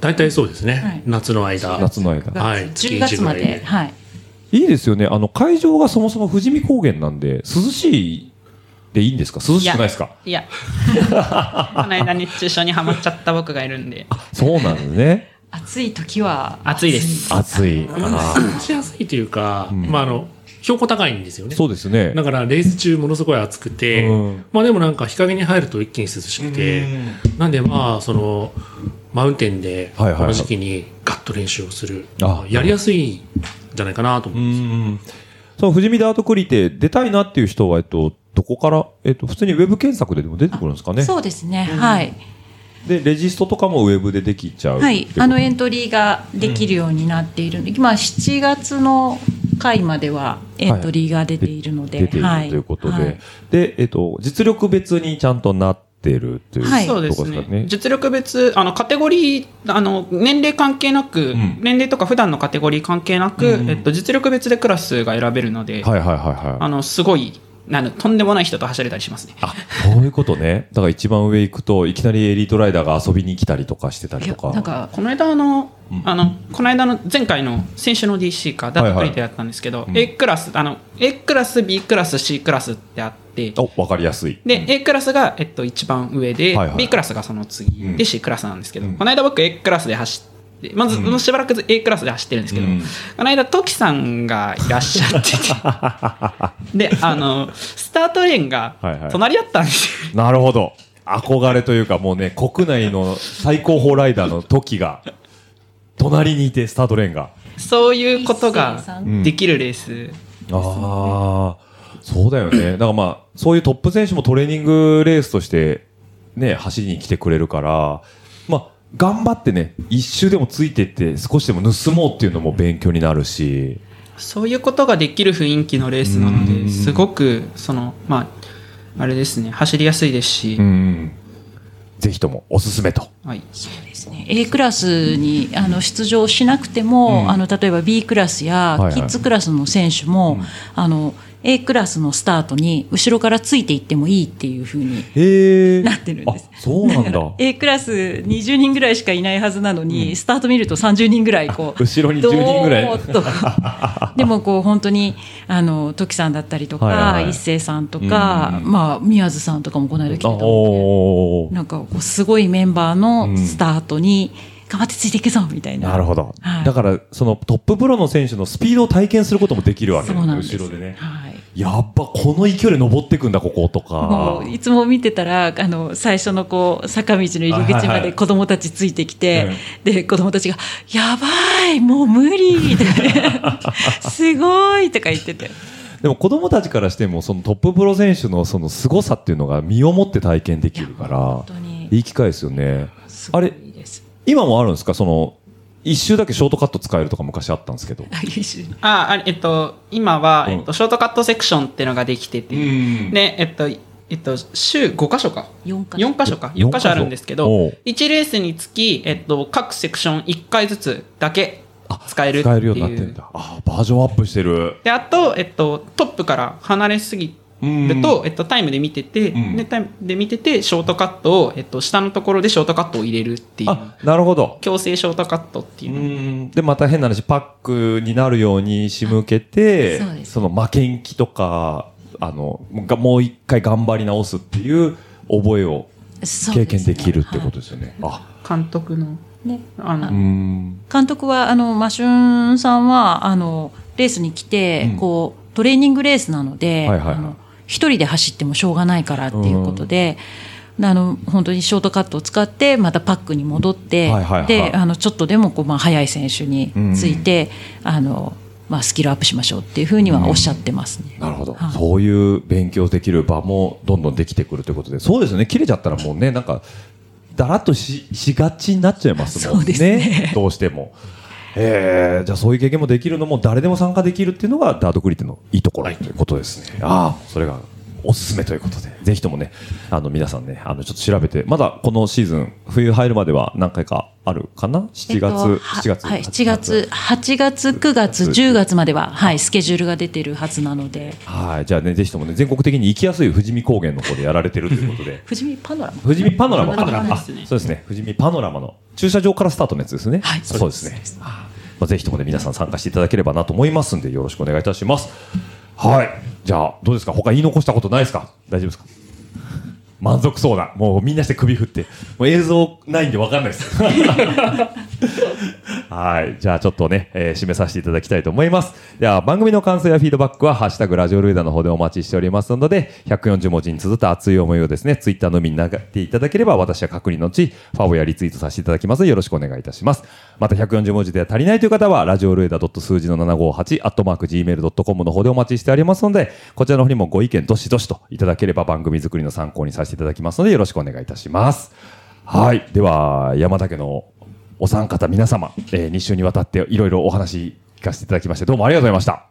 大体そうですね。はい夏の間。夏の間。はい10月まで。はい。いいですよね。あの、会場がそもそも富士見高原なんで、涼しいでいいんですか？涼しくないですか？いや。この間熱中症にはまっちゃった僕がいるんで。そうなんですね。暑い時は。暑いです。暑い。まあ、過ごしやすいというか、まあ、あの、標高高いんですよね。そうですね。だから、レース中ものすごい暑くて、うんまあでもなんか日陰に入ると一気に涼しくて、なんでまあ、その、マウンテンで、こはいはいはいの時期にガッと練習をする。あやりやすいんじゃないかなと思ううんですよ。ん。その富士見ダートクリテ出たいなっていう人は、えっと、どこから、えっと、普通にウェブ検索ででも出てくるんですかね。そうですね。はい。で、レジストとかもウェブでできちゃう。はい。あのエントリーができるようになっている。ので、まあ7月の回まではエントリーが出ているので、出ているはいということで、はい。で、えっと、実力別にちゃんとなってるという、はいそうですね。実力別、あの、カテゴリー、あの、年齢関係なく、ん。年齢とか普段のカテゴリー関係なく、えっと、実力別でクラスが選べるので、はいはいはいはい。あの、すごい、なのとんでもない人と走れたりしますね。あ、そういうことね。だから一番上行くと、いきなりエリートライダーが遊びに来たりとかしてたりとか。なんかこの間あの、あの、この間の前回の先週の DC か、ダットクリテやったんですけど、A クラス、あの、A クラス、B クラス、C クラスってあって、お、わかりやすい。で、A クラスが、えっと、一番上で、はいはい B クラスがその次、うんで C クラスなんですけど、うんこの間僕 A クラスで走って、まず、しばらく A クラスで走ってるんですけど、うんこの間、トキさんがいらっしゃってて、で、あの、スタートレーンがはいはい隣だったんですよ。なるほど。憧れというか、もうね、国内の最高峰ライダーの時が、隣にいて、スタートレーンが。そういうことができるレース。ああ、そうだよね。だからまあ、そういうトップ選手もトレーニングレースとして、ね、走りに来てくれるから、まあ、頑張ってね、一周でもついてって、少しでも盗もうっていうのも勉強になるし、そういうことができる雰囲気のレースなのうん。で、すごく、その、まあ、あれですね、走りやすいですし、うん。ぜひともおすすめと。はい。ですね。A クラスにあの出場しなくても、うん。あの例えば B クラスやはいはい。キッズクラスの選手も、あの A クラスのスタートに後ろからついていってもいいっていうふうに。なってるんです。あ、そうなんだ。から A クラス20人ぐらいしかいないはずなのに、スタート見ると30人ぐらいこう後ろに10人ぐらいでもこう本当にあの時さんだったりとか、はいはいはい一斉さんとか、うんまあ宮津さんとかもこの間来てたあのでなんかすごいメンバーのスタートに頑張ってついていくぞみたいな。なるほど。はいだから、そのトッププロの選手のスピードを体験することもできるわけです。後ろでね。はい。やっぱこの勢いで登っていくんだ、ここともかう。いつも見てたらあの最初のこう坂道の入り口まはいはい。で子供たちついてきて、で子供たちが「やばいもう無理」って「すごい」とか言ってて。でも子供たちからしても、そのトッププロ選手のその凄さっていうのが身をもって体験できるからいい機会ですよね。あれ。今もあるんですか？その、一周だけショートカット使えるとか昔あったんですけど。ああ、あれ、えっと、今は、うんえっと、ショートカットセクションっていうのができてて、んで、えっと、えっと、週5箇所か。四箇所4箇所か。4四箇所あるんですけおどう、1レースにつき、えっと、各セクション1回ずつだけ使えるっていう。使えるようになってんだ。あ、バージョンアップしてる。で、あと、えっと、トップから離れすぎると、えっと、タイムで見てて、ん。で、タイムで見てて、ショートカットを、えっと、下のところでショートカットを入れるっていう、あ、なるほど。強制ショートカットっていうう。で、また変な話、パックになるように仕向けてそうで、す。その負けん気とか、あの、がもう一回頑張り直すっていう覚えを経験できるってことですよね。あ、監督の、ね。あの、うん。監督はあのマシュンさんはあのレースに来て、うん。こうトレーニングレースなので、はいはいはい。あの一人で走ってもしょうがないからっていうことで、あの本当にショートカットを使ってまたパックに戻って、であのちょっとでもこう、まあ、速い選手について、あのまあ、スキルアップしましょうっていうふうにはおっしゃってますね。なるほど、はいそういう勉強できる場もどんどんできてくるということで、そうですよね。切れちゃったらもうね、なんか、だらっとししがちになっちゃいますもんね。ねどうしても。えー、じゃあそういう経験もできるのも誰でも参加できるっていうのがダートクリテのいいところということですね。ああ、それがおすすめということで、ぜひともね、あの皆さんね、あのちょっと調べて、まだこのシーズン、冬入るまでは何回かあるかな ?7 月、えっとは7月。はい、7月、8月、9月、10月までは、はい、スケジュールが出てるはずなので、はい、じゃあね、ぜひともね、全国的に行きやすい富士見高原の方でやられてるということで、富士見パノラマ。富士見パノラマパノラマそうですね。富士見パノラマの駐車場からスタートのやつですね。はいそうですね。あまあ、ぜひともね、皆さん参加していただければなと思いますんで、よろしくお願いいたします。はい。じゃあ、どうですか？他言い残したことないですか？大丈夫ですか？満足そうな。もうみんなして首振って。もう映像ないんでわかんないです。はい。じゃあちょっとね、えー締めさせていただきたいと思います。では番組の感想やフィードバックは、ハッシュタグラジオルエダの方でお待ちしておりますので、140文字に綴った熱い思いをですね、ツイッターのみに投げていただければ、私は確認のち、ファボやリツイートさせていただきます、よろしくお願いいたします。また140文字では足りないという方は、ラジオルエダ数字の758、アットマーク gmail.com の方でお待ちしておりますので、こちらの方にもご意見どしどしといただければ番組作りの参考にさせていただきますので、よろしくお願いいたします。はい。では、山田家のお三方皆様、えー、2週にわたっていろいろお話聞かせていただきまして、どうもありがとうございました。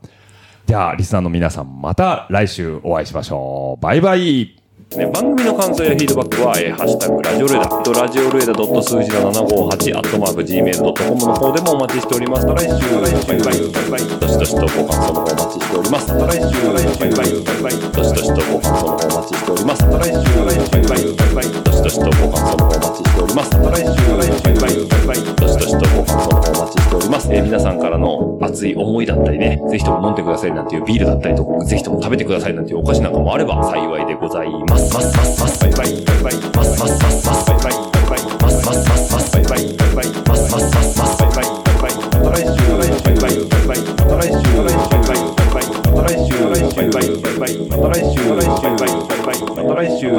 じゃあ、リスナーの皆さん、また来週お会いしましょう。バイバイ。ね、番組の感想やフィードバックは、えー、ハッシュタグラジオルエダ、ラジオルエダ数字の758、アットマーク Gmail.com の方でもお待ちしております。また来週、バイバイ、バイバイ、どしどしとご感想の方お待ちしております。また来週、バイバイ、バイバイ、どしどしとご感想の方お待ちしております。また来週、バイバイ、バイバイ、どしどしとご感想の方お待ちしております。また来週、バイバイ、バイバイ、どしどしとご感想の方お待ちしております。えー皆さんからの熱い思いだったりね、ぜひとも飲んでくださいなんていうビールだったりとか、ぜひとも食べてくださいなんていうお菓子なんかもあれば幸いでございます。ますますますバイバイバイバイますますますますバイバイバイバイますますますますバイバイバイバイますますますますバイバイバイバイまた来週